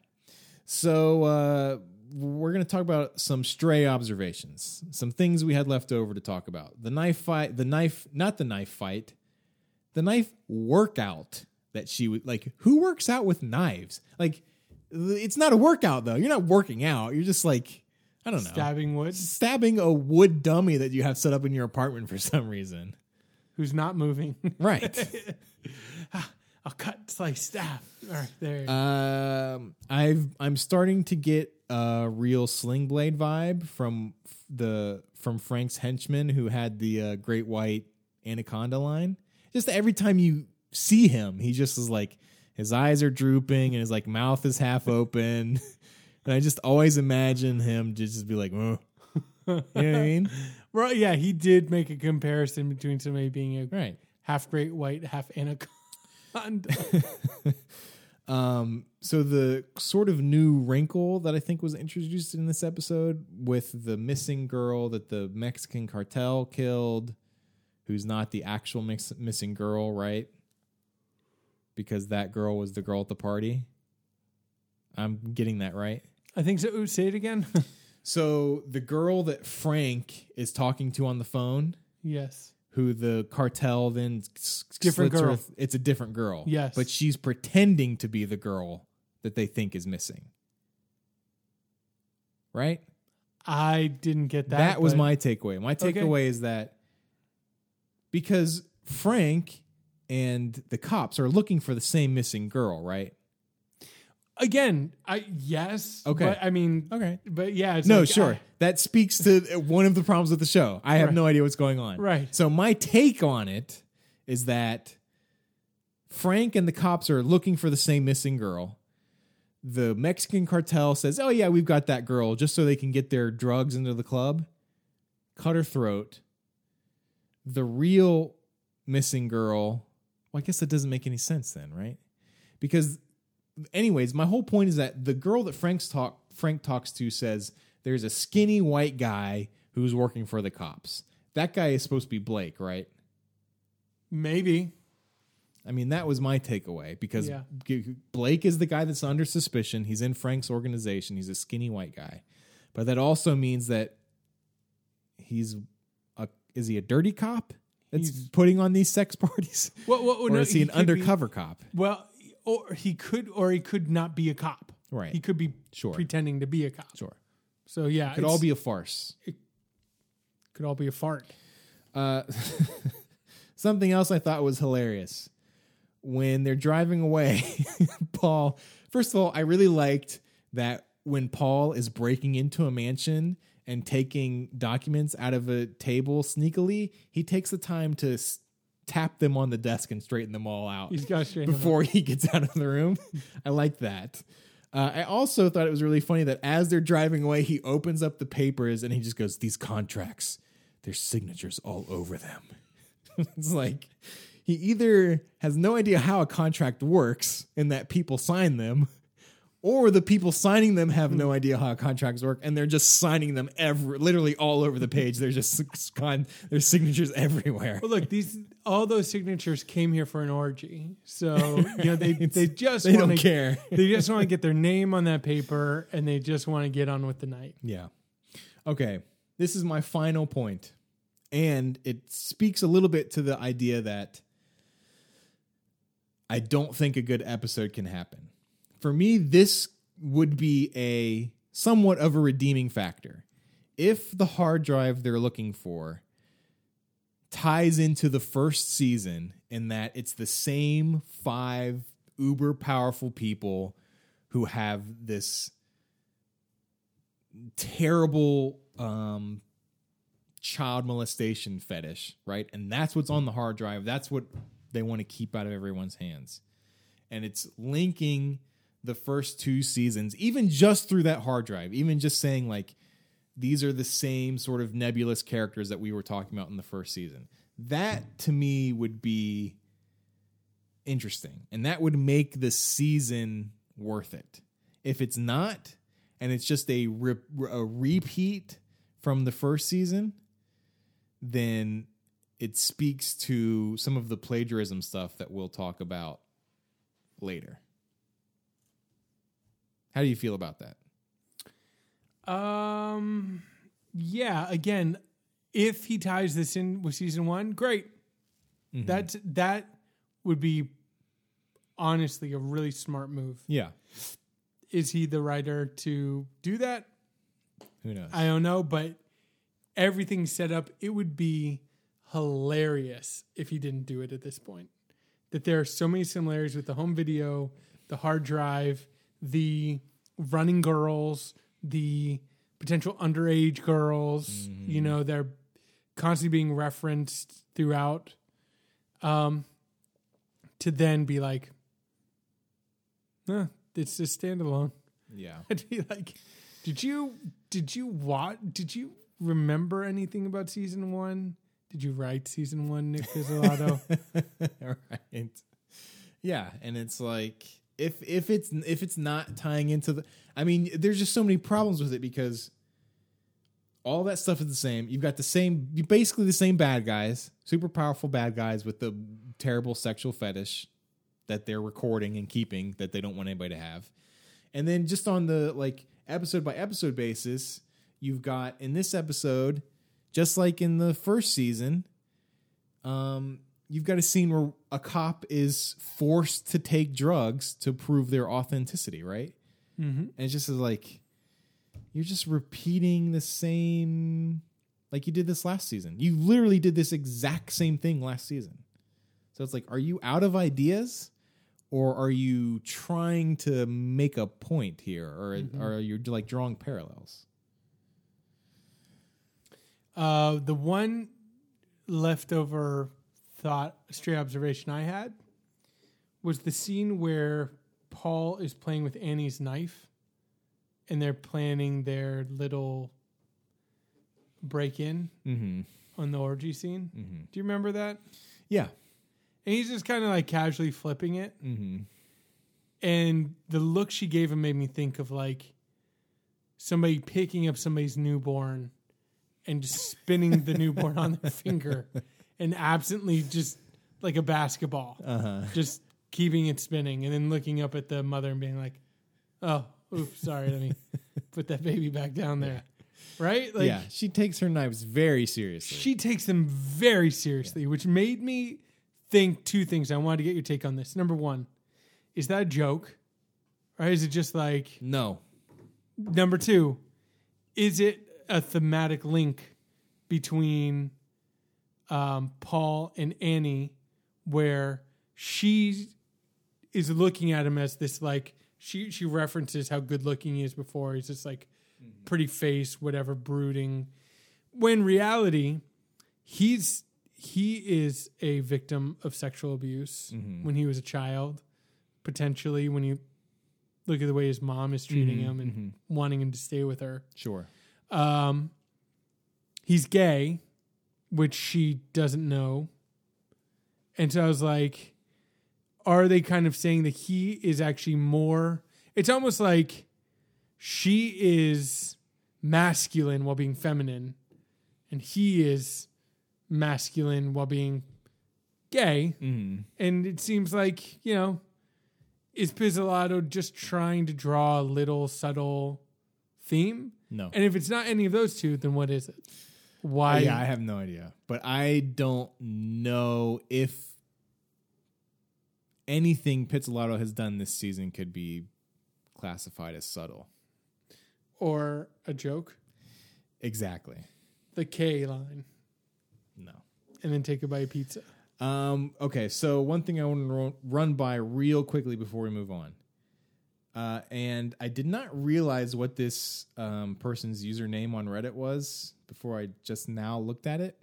So uh, we're going to talk about some stray observations, some things we had left over to talk about. The knife fight, the knife, not the knife fight, the knife workout that she would like. Who works out with knives? Like, it's not a workout though. You're not working out. You're just like, I don't know, Stabbing wood. stabbing a wood dummy that you have set up in your apartment for some reason. Who's not moving. Right. I'll cut, slice, stab. All right, there. Um, I've I'm starting to get a real Sling Blade vibe from the from Frank's henchman who had the uh, Great White Anaconda line. Just every time you see him, he just is like his eyes are drooping and his like mouth is half open, and I just always imagine him to just be like, "Ugh." you know what I mean? Right, yeah, he did make a comparison between somebody being a Right. half great white, half anaconda. Um, so the sort of new wrinkle that I think was introduced in this episode with the missing girl that the Mexican cartel killed, who's not the actual mix- missing girl, right? Because that girl was the girl at the party. I'm getting that right. I think so. Ooh, say it again. So the girl that Frank is talking to on the phone, yes. who the cartel then Different slits her girl. it's a different girl. Yes. but she's pretending to be the girl that they think is missing. Right. I didn't get that. That, was my takeaway. My Okay. takeaway is that because Frank and the cops are looking for the same missing girl, right? again. I yes. Okay. But, I mean, Okay. but yeah. It's No, like, sure. I- that speaks to one of the problems with the show. I have Right. no idea what's going on. Right. So my take on it is that Frank and the cops are looking for the same missing girl. The Mexican cartel says, "Oh yeah, we've got that girl," just so they can get their drugs into the club. Cut her throat. The real missing girl. Well, I guess that doesn't make any sense then, right? Because anyways, my whole point is that the girl that Frank's talk Frank talks to says there's a skinny white guy who's working for the cops. That guy is supposed to be Blake, right? maybe. I mean, that was my takeaway because Yeah. Blake is the guy that's under suspicion. He's in Frank's organization. He's a skinny white guy, but that also means that he's is he a dirty cop that's He's- putting on these sex parties, What? What? or no, is he, an could be- undercover cop? well, or he could, or he could not be a cop. Right. He could be Sure. pretending to be a cop. Sure, So yeah, could it's- all be a farce. could all be a fart. Uh, something else I thought was hilarious when they're driving away. Paul, first of all, I really liked that when Paul is breaking into a mansion and taking documents out of a table sneakily, he takes the time to s- tap them on the desk and straighten them all out He's got straight. before he gets out of the room. I like that. Uh, I also thought it was really funny that as they're driving away, he opens up the papers and he just goes, These contracts, there's signatures all over them. it's like he either has no idea how a contract works and that people sign them, or the people signing them have no hmm. idea how contracts work and they're just signing them every, literally all over the page. There's just con, there's signatures everywhere. Well, look, these all those signatures came here for an orgy, so you know they they just They wanna, don't care. They just want to get their name on that paper, and they just want to get on with the night. Yeah. Okay. This is my final. And it speaks a little bit to the idea that I don't think a good episode can happen. For me, this would be a somewhat of a redeeming factor. If the hard drive they're looking for ties into the first season in that it's the same five uber powerful people who have this terrible um child molestation fetish, right? And that's what's on the hard drive. That's what they want to keep out of everyone's hands. And it's linking the first two seasons, even just through that hard drive, even just saying like these are the same sort of nebulous characters that we were talking about in the first season. That to me would be interesting. And that would make the season worth it. If it's not, and it's just a, re- a repeat from the first season, then it speaks to some of the plagiarism stuff that we'll talk about later. How do you feel about that? Um, yeah. Again, if he ties this in with season one, great. That's that would be honestly a really smart move. Yeah. Is he the writer to do that? Who knows? I don't know, but everything set up. It would be hilarious if he didn't do it at this point. That there are so many similarities with the home video, the hard drive, the running girls, the potential underage girls. You know, they're constantly being referenced throughout. Um, to then be like, huh, it's just standalone. yeah. I'd be like, did you did you watch? Did you remember anything about season one? Did you write season one, Nic Pizzolatto? right. Yeah, and it's like if if it's if it's not tying into the I mean, there's just so many problems with it because all that stuff is the same. You've got the same basically the same bad guys, super powerful bad guys with the terrible sexual fetish that they're recording and keeping that they don't want anybody to have. And then just on the like episode by episode basis, you've got in this episode, just like in the first season, um, you've got a scene where a cop is forced to take drugs to prove their authenticity, right? mm-hmm. And it's just like you're just repeating the same like you did this last season. You literally did this exact same thing last season. So it's like, are you out of ideas? Or are you trying to make a point here? Or, or are you like drawing parallels? Uh, the one leftover thought, a stray observation I had was the scene where Paul is playing with Annie's knife and they're planning their little break in Mm-hmm. on the orgy scene. Mm-hmm. Do you remember that? Yeah. And he's just kind of like casually flipping it. Mm-hmm. And the look she gave him made me think of like somebody picking up somebody's newborn and just spinning the newborn on their finger and absently just like a basketball, Uh-huh. just keeping it spinning and then looking up at the mother and being like, oh, oops, sorry, let me put that baby back down there. Right? Like, yeah. She takes her knives very seriously. she takes them very seriously, which made me think two things. I wanted to get your take on this. Number one, is that a joke? Or is it just like no. number two, is it a thematic link between um, Paul and Annie where she is looking at him as this like she she references how good looking he is before. He's just like pretty face, whatever, brooding. When reality, he's he is a victim of sexual abuse when he was a child, potentially when you look at the way his mom is treating him and wanting him to stay with her. Sure. Um, he's gay, which she doesn't know. And so I was like, are they kind of saying that he is actually more? It's almost like she is masculine while being feminine, and he is masculine while being gay. Mm-hmm. And it seems like, you know, is Pizzolatto just trying to draw a little subtle theme? No. And if it's not any of those two, then what is it? Why? yeah, I have no idea. But I don't know if anything Pizzolatto has done this season could be classified as subtle. or a joke? Exactly. The K line, No. and then take a bite of pizza. Um, okay, so one thing I want to run by real quickly before we move on. Uh, and I did not realize what this um, person's username on Reddit was before I just now looked at it.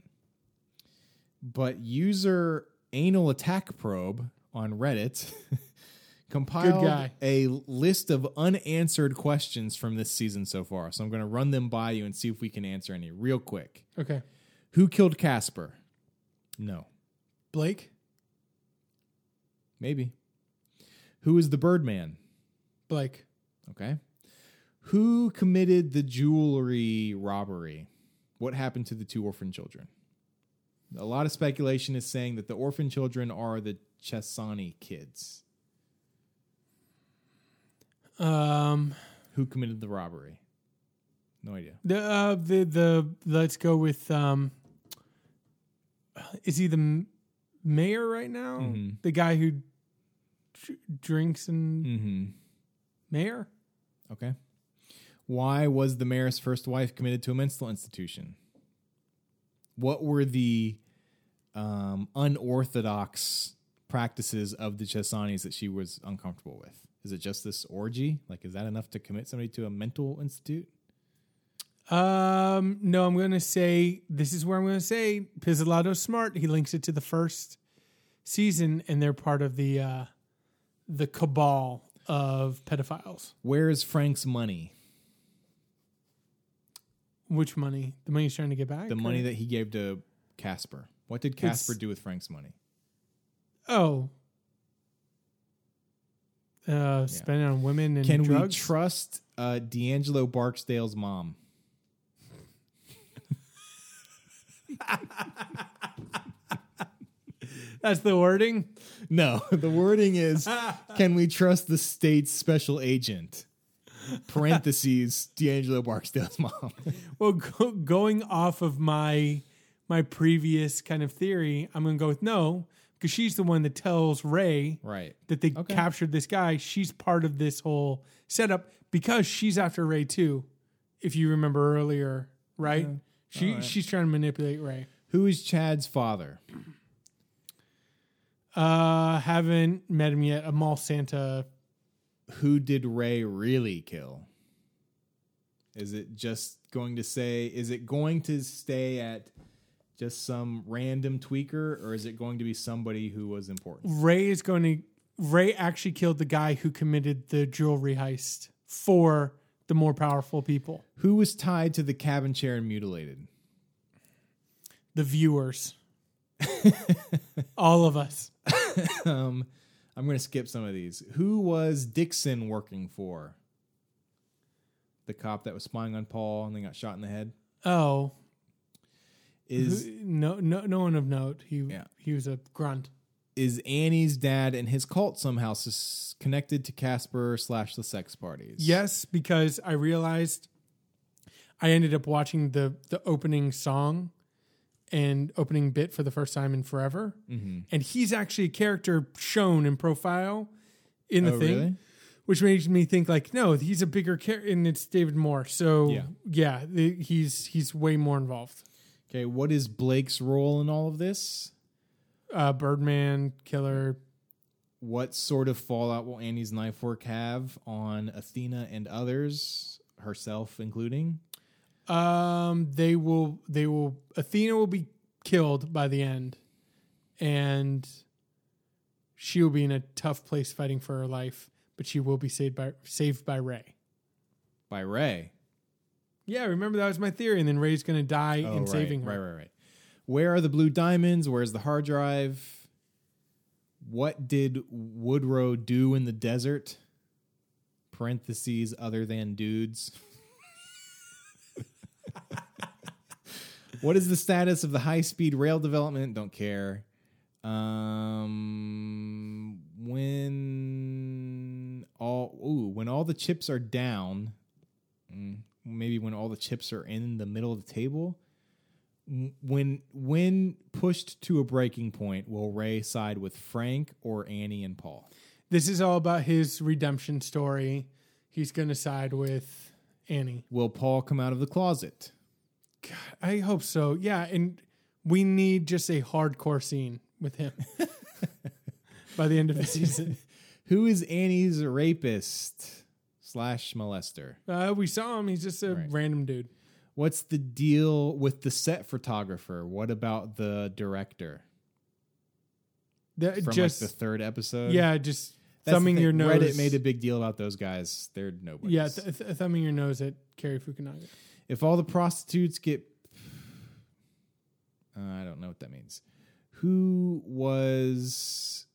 But user anal attack probe on Reddit compiled a list of unanswered questions from this season so far. So I'm going to run them by you and see if we can answer any real quick. Okay. Who killed Caspere? No. Blake? Maybe. Who is the Birdman? Blake. Okay. Who committed the jewelry robbery? What happened to the two orphan children? A lot of speculation is saying that the orphan children are the Chessani kids Um, who committed the robbery. No idea. the uh, the the let's go with um. Is he the mayor right now? Mhm. The guy who dr- drinks and Mm-hmm. Mayor? Okay. Why was the mayor's first wife committed to a mental institution? What were the um, unorthodox practices of the Chessanis that she was uncomfortable with? Is it just this orgy? Like, is that enough to commit somebody to a mental institute? Um, no, I'm going to say this is where I'm going to say Pizzolatto's smart. He links it to the first season, and they're part of the uh, the cabal of pedophiles. Where is Frank's money? Which money? The money he's trying to get back? The money that he gave to Caspere. What did Caspere do with Frank's money? Oh. Uh, spending on women and Can drugs. we trust uh, D'Angelo Barksdale's mom? That's the wording. No, the wording is can we trust the state's special agent? Parentheses, D'Angelo Barksdale's mom. Well, go, going off of my my previous kind of theory, I'm going to go with no because she's the one that tells Ray right. that they Okay. captured this guy. She's part of this whole setup because she's after Ray too. If you remember earlier, right? She Alright. she's trying to manipulate Ray. Who is Chad's father? Uh, haven't met him yet. A mall Santa. Who did Ray really kill? Is it just going to say, is it going to stay at just some random tweaker or is it going to be somebody who was important? Ray is going to. Ray actually killed the guy who committed the jewelry heist for the more powerful people, Who was tied to the cabin chair and mutilated? the viewers, all of us. um, I'm going to skip some of these. Who was Dixon working for? The cop that was spying on Paul and then got shot in the head. Oh, Is who- no, no, no one of note. He Yeah. he was a grunt. is Annie's dad and his cult somehow sus- connected to Caspere slash the sex parties? Yes, because I realized I ended up watching the the opening song and opening bit for the first time in forever, Mm-hmm. and he's actually a character shown in profile in the Oh, thing, really? which makes me think like, no, he's a bigger character, and it's David Morse. So Yeah. yeah, the, he's he's way more involved. Okay, what is Blake's role in all of this? Uh, Birdman, Killer. What sort of fallout will Annie's knife work have on Athena and others, herself including? Um, they will they will Athena will be killed by the end, and she will be in a tough place fighting for her life, but she will be saved by saved by Ray. By Ray. Yeah, remember that was my theory, and then Ray's gonna die Oh, in right, saving her. Right, right, right. Where are the blue diamonds? Where's the hard drive? What did Woodrugh do in the desert? Parentheses other than dudes. what is the status of the high speed rail development? Don't care. Um, when all ooh, when all the chips are down, mm, maybe when all the chips are in the middle of the table. When when pushed to a breaking point, will Ray side with Frank or Annie and Paul? This is all about his redemption story. He's gonna side with Annie. Will Paul come out of the closet? I hope so. Yeah, and we need just a hardcore scene with him by the end of the season. Who is Annie's rapist slash molester? Uh, we saw him. He's just a Right. random dude. What's the deal with the set photographer? What about the director That from just like the third episode? yeah, just That's thumbing your nose. Reddit made a big deal about those guys. They're nobody. yeah, th- th- thumbing your nose at Cary Fukunaga. if all the prostitutes get, uh, I don't know what that means. Who was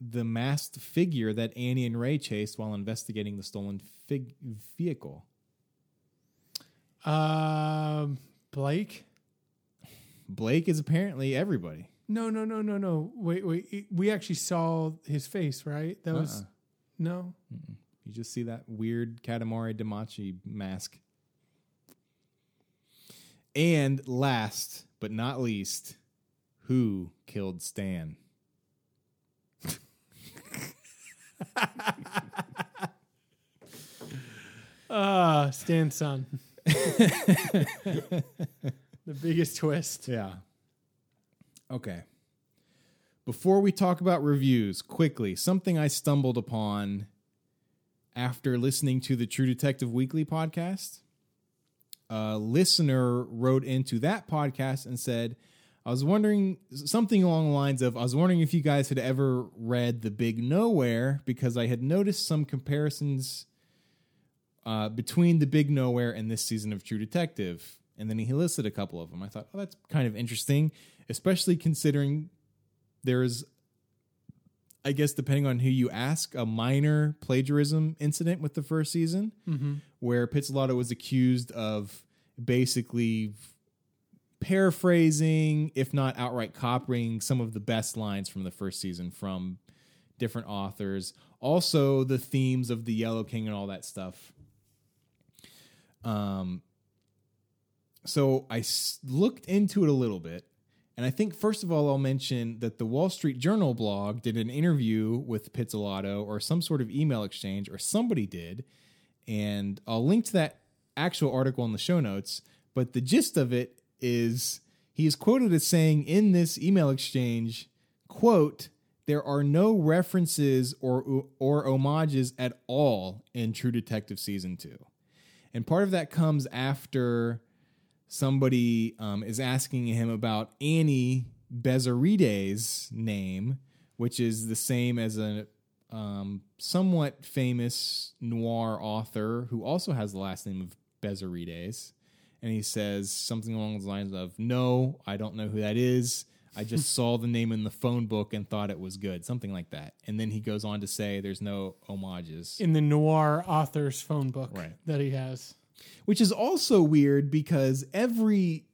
the masked figure that Annie and Ray chased while investigating the stolen fig- vehicle? Um, Blake. Blake is apparently everybody. No, no, no, no, no. Wait, wait. We actually saw his face, right? That was Uh-uh. no. You just see that weird Katamari Damacy mask. And last but not least, who killed Stan? Ah, Stan's son. the biggest twist. Yeah. Okay. Before we talk about reviews, quickly, something I stumbled upon after listening to the True Detective Weekly podcast. A listener wrote into that podcast and said, I was wondering something along the lines of I was wondering if you guys had ever read The Big Nowhere because I had noticed some comparisons uh, between The Big Nowhere and this season of True Detective. And then he listed a couple of them. I thought, oh, that's kind of interesting, especially considering there's, I guess, depending on who you ask, a minor plagiarism incident with the first season where Pizzolatto was accused of basically paraphrasing, if not outright copying, some of the best lines from the first season from different authors. Also, the themes of the Yellow King and all that stuff. Um, so I s- looked into it a little bit, and I think first of all I'll mention that the Wall Street Journal blog did an interview with Pizzolatto or some sort of email exchange, or somebody did, and I'll link to that actual article in the show notes. But the gist of it is he is quoted as saying in this email exchange, "quote." There are no references or or homages at all in True Detective season two, and part of that comes after somebody um, is asking him about Annie Bezzerides' name, which is the same as a um, somewhat famous noir author who also has the last name of Bezzerides. And he says something along the lines of, No, I don't know who that is. I just saw the name in the phone book and thought it was good, something like that. And then he goes on to say there's no homages. In the noir author's phone book Right. that he has. Which is also weird because every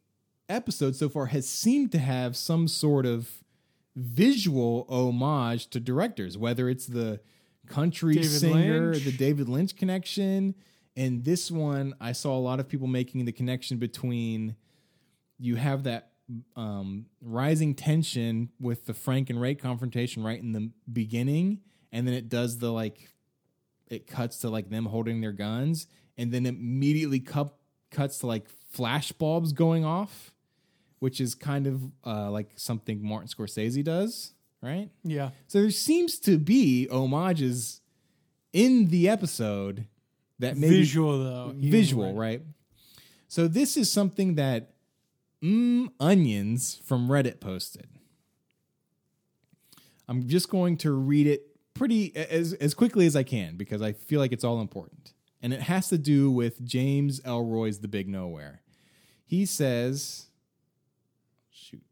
episode so far has seemed to have some sort of visual homage to directors, whether it's the country David singer, Lynch. the David Lynch connection. And this one, I saw a lot of people making the connection between you have that um, rising tension with the Frank and Ray confrontation right in the beginning, and then it does the like it cuts to like them holding their guns and then immediately cut, cuts to like flash bulbs going off which is kind of uh, like something martin scorsese does right Yeah. so there seems to be homages in the episode that maybe Visual though. Visual right so this is something that mm, onions from reddit posted i'm just going to read it pretty as as quickly as i can because i feel like it's all important and it has to do with james ellroy's the big nowhere he says shoot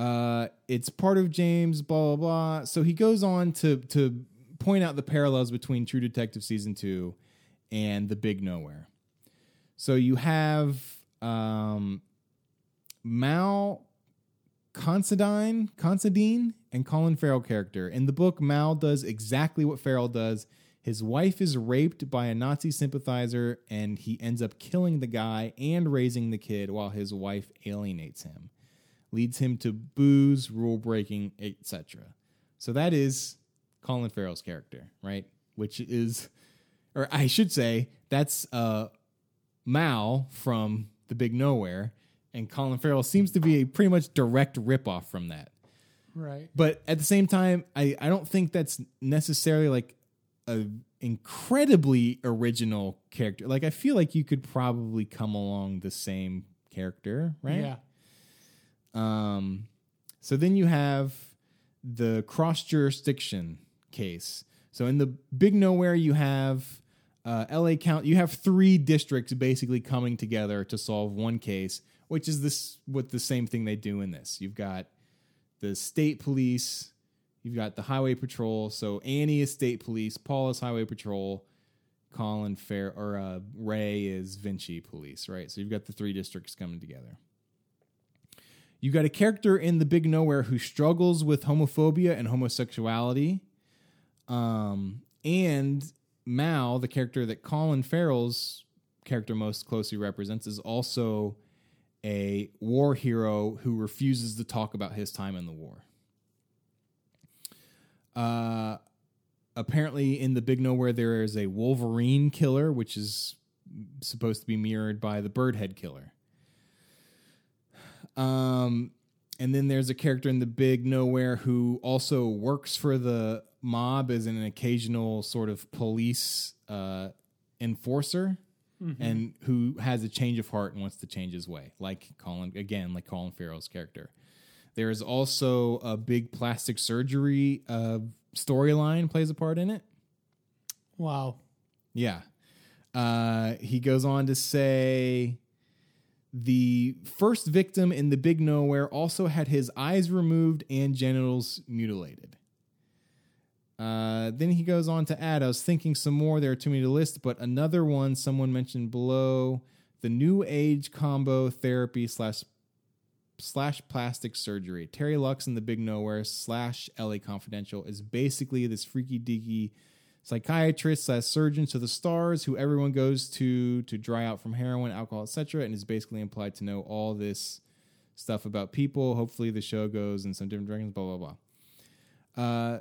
uh, it's part of James, blah blah blah. So he goes on to to point out the parallels between True Detective season two and The Big Nowhere. So you have um, Mal Considine, Considine, and Colin Farrell character. In the book, Mal does exactly what Farrell does. His wife is raped by a Nazi sympathizer, and he ends up killing the guy and raising the kid while his wife alienates him leads him to booze, rule breaking, etc. So that is Colin Farrell's character, right? Which is, or I should say, that's uh, Mal from The Big Nowhere, and Colin Farrell seems to be a pretty much direct ripoff from that. Right. But at the same time, I, I don't think that's necessarily like a incredibly original character. Like I feel like you could probably come along the same character, right? Yeah. Um, so then you have the cross jurisdiction case. So in the big nowhere, you have uh, LA count. You have three districts basically coming together to solve one case, which is this what the same thing they do in this. You've got the state police, you've got the highway patrol. So Annie is state police, Paul is highway patrol, Colin Fair or uh, Ray is Vinci police, right? So you've got the three districts coming together. You've got a character in the Big Nowhere who struggles with homophobia and homosexuality. Um, and Mal, the character that Colin Farrell's character most closely represents, is also a war hero who refuses to talk about his time in the war. Uh, apparently, in the Big Nowhere, there is a Wolverine killer, which is supposed to be mirrored by the Birdhead killer. Um, and then there's a character in the Big Nowhere who also works for the mob as an occasional sort of police uh, enforcer. And who has a change of heart and wants to change his way, like Colin again, like Colin Farrell's character. There is also a big plastic surgery uh, storyline plays a part in it. Wow. Yeah. Uh, he goes on to say the first victim in the Big Nowhere also had his eyes removed and genitals mutilated. Uh, then he goes on to add, I was thinking some more. There are too many to list, but another one someone mentioned below the new age combo therapy slash slash plastic surgery. Terry Lux in the Big Nowhere slash LA Confidential is basically this freaky deaky psychiatrist slash surgeon to the stars who everyone goes to to dry out from heroin, alcohol, etc., and is basically implied to know all this stuff about people. Hopefully, the show goes in some different directions. Blah blah blah. Uh,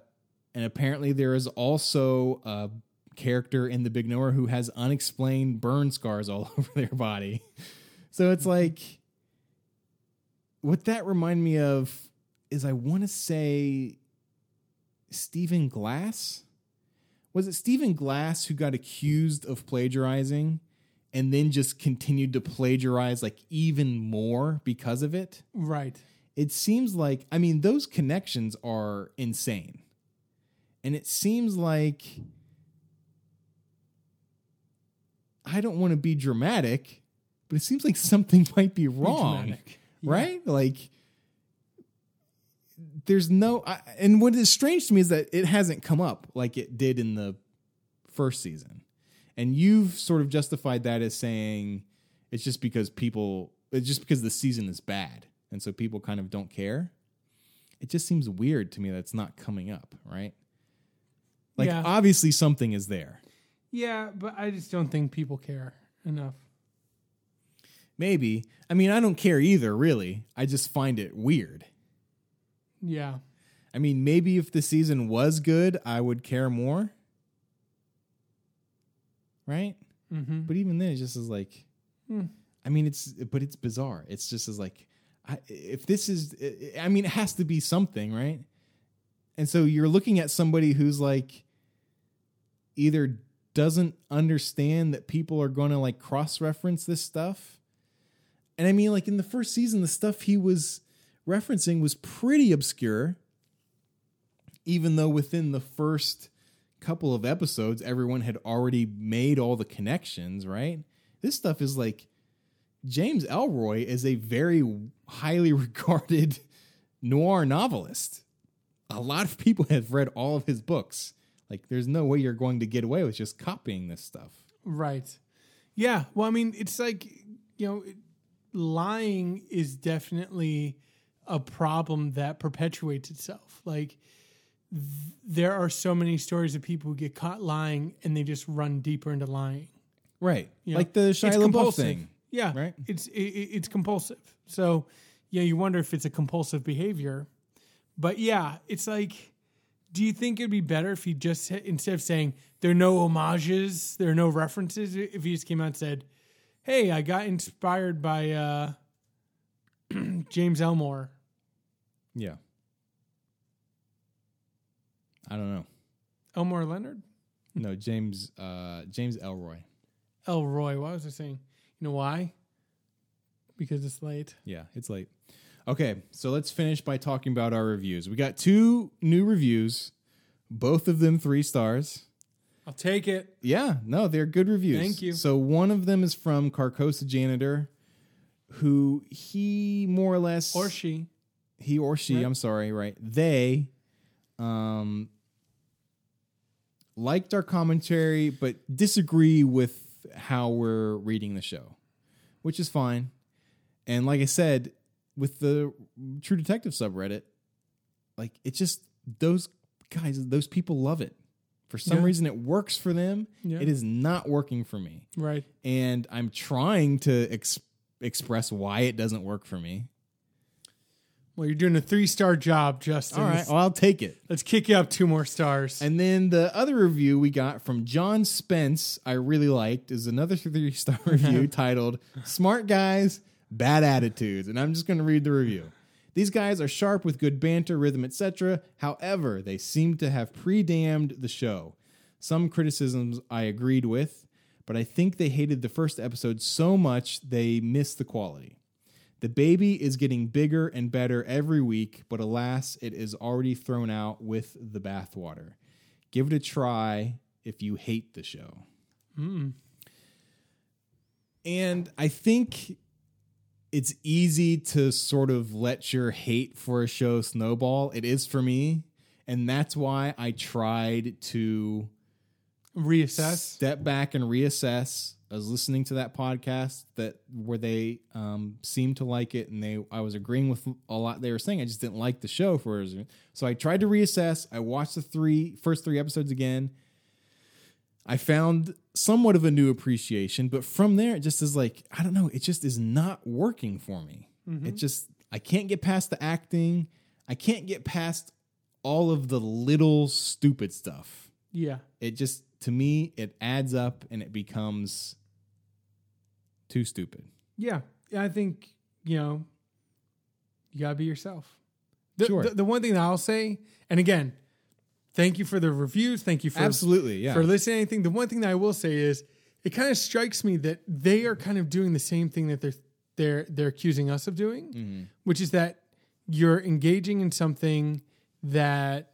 and apparently, there is also a character in the Big Nowhere who has unexplained burn scars all over their body. So it's like what that remind me of is I want to say Stephen Glass. Was it Stephen Glass who got accused of plagiarizing and then just continued to plagiarize like even more because of it? Right. It seems like I mean those connections are insane. And it seems like I don't want to be dramatic, but it seems like something might be wrong dramatic. right? Like, there's no, I, and what is strange to me is that it hasn't come up like it did in the first season, and you've sort of justified that as saying it's just because people, it's just because the season is bad, and so people kind of don't care. It just seems weird to me that it's not coming up, right? Like, Yeah. obviously, something is there. Yeah, but I just don't think people care enough. Maybe. I mean, I don't care either, really. I just find it weird. Yeah. I mean, maybe if the season was good, I would care more. Right? Mm-hmm. But even then, it just is like, Hmm. I mean, it's, but it's bizarre. It's just as like, I, if this is, I mean, it has to be something, right? And so you're looking at somebody who's like, either doesn't understand that people are going to like cross reference this stuff. And I mean, like in the first season, the stuff he was referencing was pretty obscure, even though within the first couple of episodes, everyone had already made all the connections, right? This stuff is like James Ellroy is a very highly regarded noir novelist. A lot of people have read all of his books. Like, there's no way you're going to get away with just copying this stuff. Right. Yeah. Well, I mean, it's like, you know, lying is definitely a problem that perpetuates itself. Like, th- there are so many stories of people who get caught lying and they just run deeper into lying. Right. You know, like the Shia it's LaBeouf compulsive. thing. Yeah. Right. It's it, it- it's compulsive. So, yeah, you wonder if it's a compulsive behavior. But yeah, it's like, do you think it'd be better if he just instead of saying there are no homages, there are no references, if he just came out and said, "Hey, I got inspired by uh, James Elmore." Yeah. I don't know. Elmore Leonard, No, James uh James Ellroy. Ellroy. What was I saying? You know why? Because it's late. Yeah, it's late. Okay, so let's finish by talking about our reviews. We got two new reviews, both of them three stars. I'll take it. Yeah, no, they're good reviews. Thank you. So one of them is from Carcosa Janitor, who he more or less Or she. he or she, Right. I'm sorry, right? They um liked our commentary but disagree with how we're reading the show, which is fine. And like I said, with the True Detective subreddit, like it just those guys, those people love it. For some Yeah. reason, it works for them. Yeah. It is not working for me, Right. and I'm trying to ex- express why it doesn't work for me. Well, you're doing a three star job, Justin. All right, well, I'll take it. Let's kick you up two more stars. And then the other review we got from John Spence, I really liked, is another three star review titled Smart Guys, Bad Attitudes. And I'm just going to read the review. These guys are sharp with good banter, rhythm, etc. However, they seem to have pre damned the show. Some criticisms I agreed with, but I think they hated the first episode so much they missed the quality. The baby is getting bigger and better every week, but alas, it is already thrown out with the bathwater. Give it a try if you hate the show. Hmm. And I think it's easy to sort of let your hate for a show snowball. It is for me. And that's why I tried to Reassess. step back and reassess. I was listening to that podcast that where they um, seemed to like it, and they I was agreeing with a lot they were saying. I just didn't like the show for so I tried to reassess. I watched the three first three episodes again. I found somewhat of a new appreciation, but from there it just is like I don't know. It just is not working for me. Mm-hmm. It just I can't get past the acting. I can't get past all of the little stupid stuff Yeah. it just to me it adds up and it becomes too stupid Yeah. Yeah, I think, you know, you gotta be yourself. The, Sure. The, the one thing that I'll say, and again, thank you for the reviews. Thank you for absolutely yeah for listening. to Anything. The one thing that I will say is, it kind of strikes me that they are kind of doing the same thing that they're they're they're accusing us of doing, Mm-hmm. which is that you're engaging in something that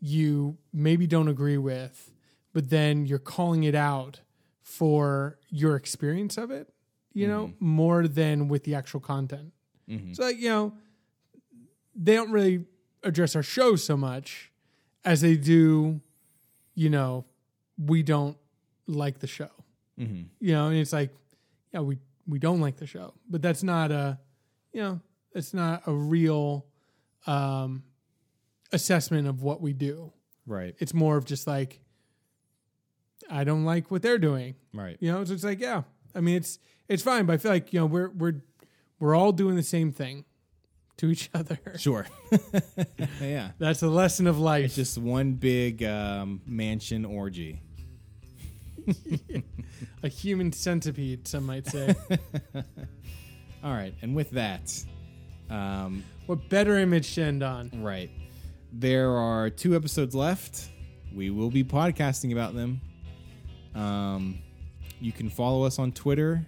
you maybe don't agree with, but then you're calling it out for your experience of it. You know, Mm-hmm. more than with the actual content. So, like, you know, they don't really address our show so much as they do, you know, we don't like the show. Mm-hmm. You know, and it's like, yeah, we we don't like the show, but that's not a, you know, it's not a real um, assessment of what we do. right It's more of just like, I don't like what they're doing. right You know, so it's like, yeah, I mean, it's it's fine, but I feel like you know we're we're we're all doing the same thing to each other. sure yeah That's the lesson of life. it's just one big um, mansion orgy a human centipede, some might say. all right and with that um, what better image to end on? right there are two episodes left we will be podcasting about them um, you can follow us on twitter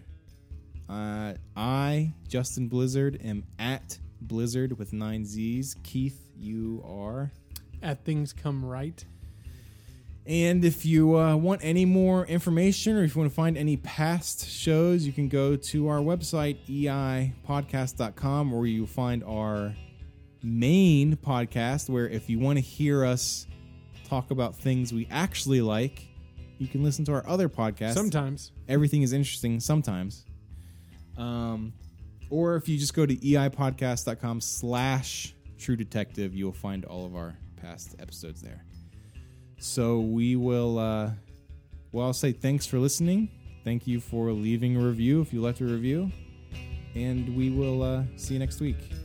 uh, i justin blizzard am at blizzard with nine z's keith you are At things come right. And if you uh, want any more information or if you want to find any past shows, you can go to our website, eipodcast.com, where you'll find our main podcast. Where if you want to hear us talk about things we actually like, you can listen to our other podcast. Sometimes. Everything is interesting sometimes. Um, or if you just go to eipodcast.com slash true detective, you'll find all of our past episodes there. So we will, uh, well, I'll say thanks for listening. Thank you for leaving a review if you left a review. And we will uh, see you next week.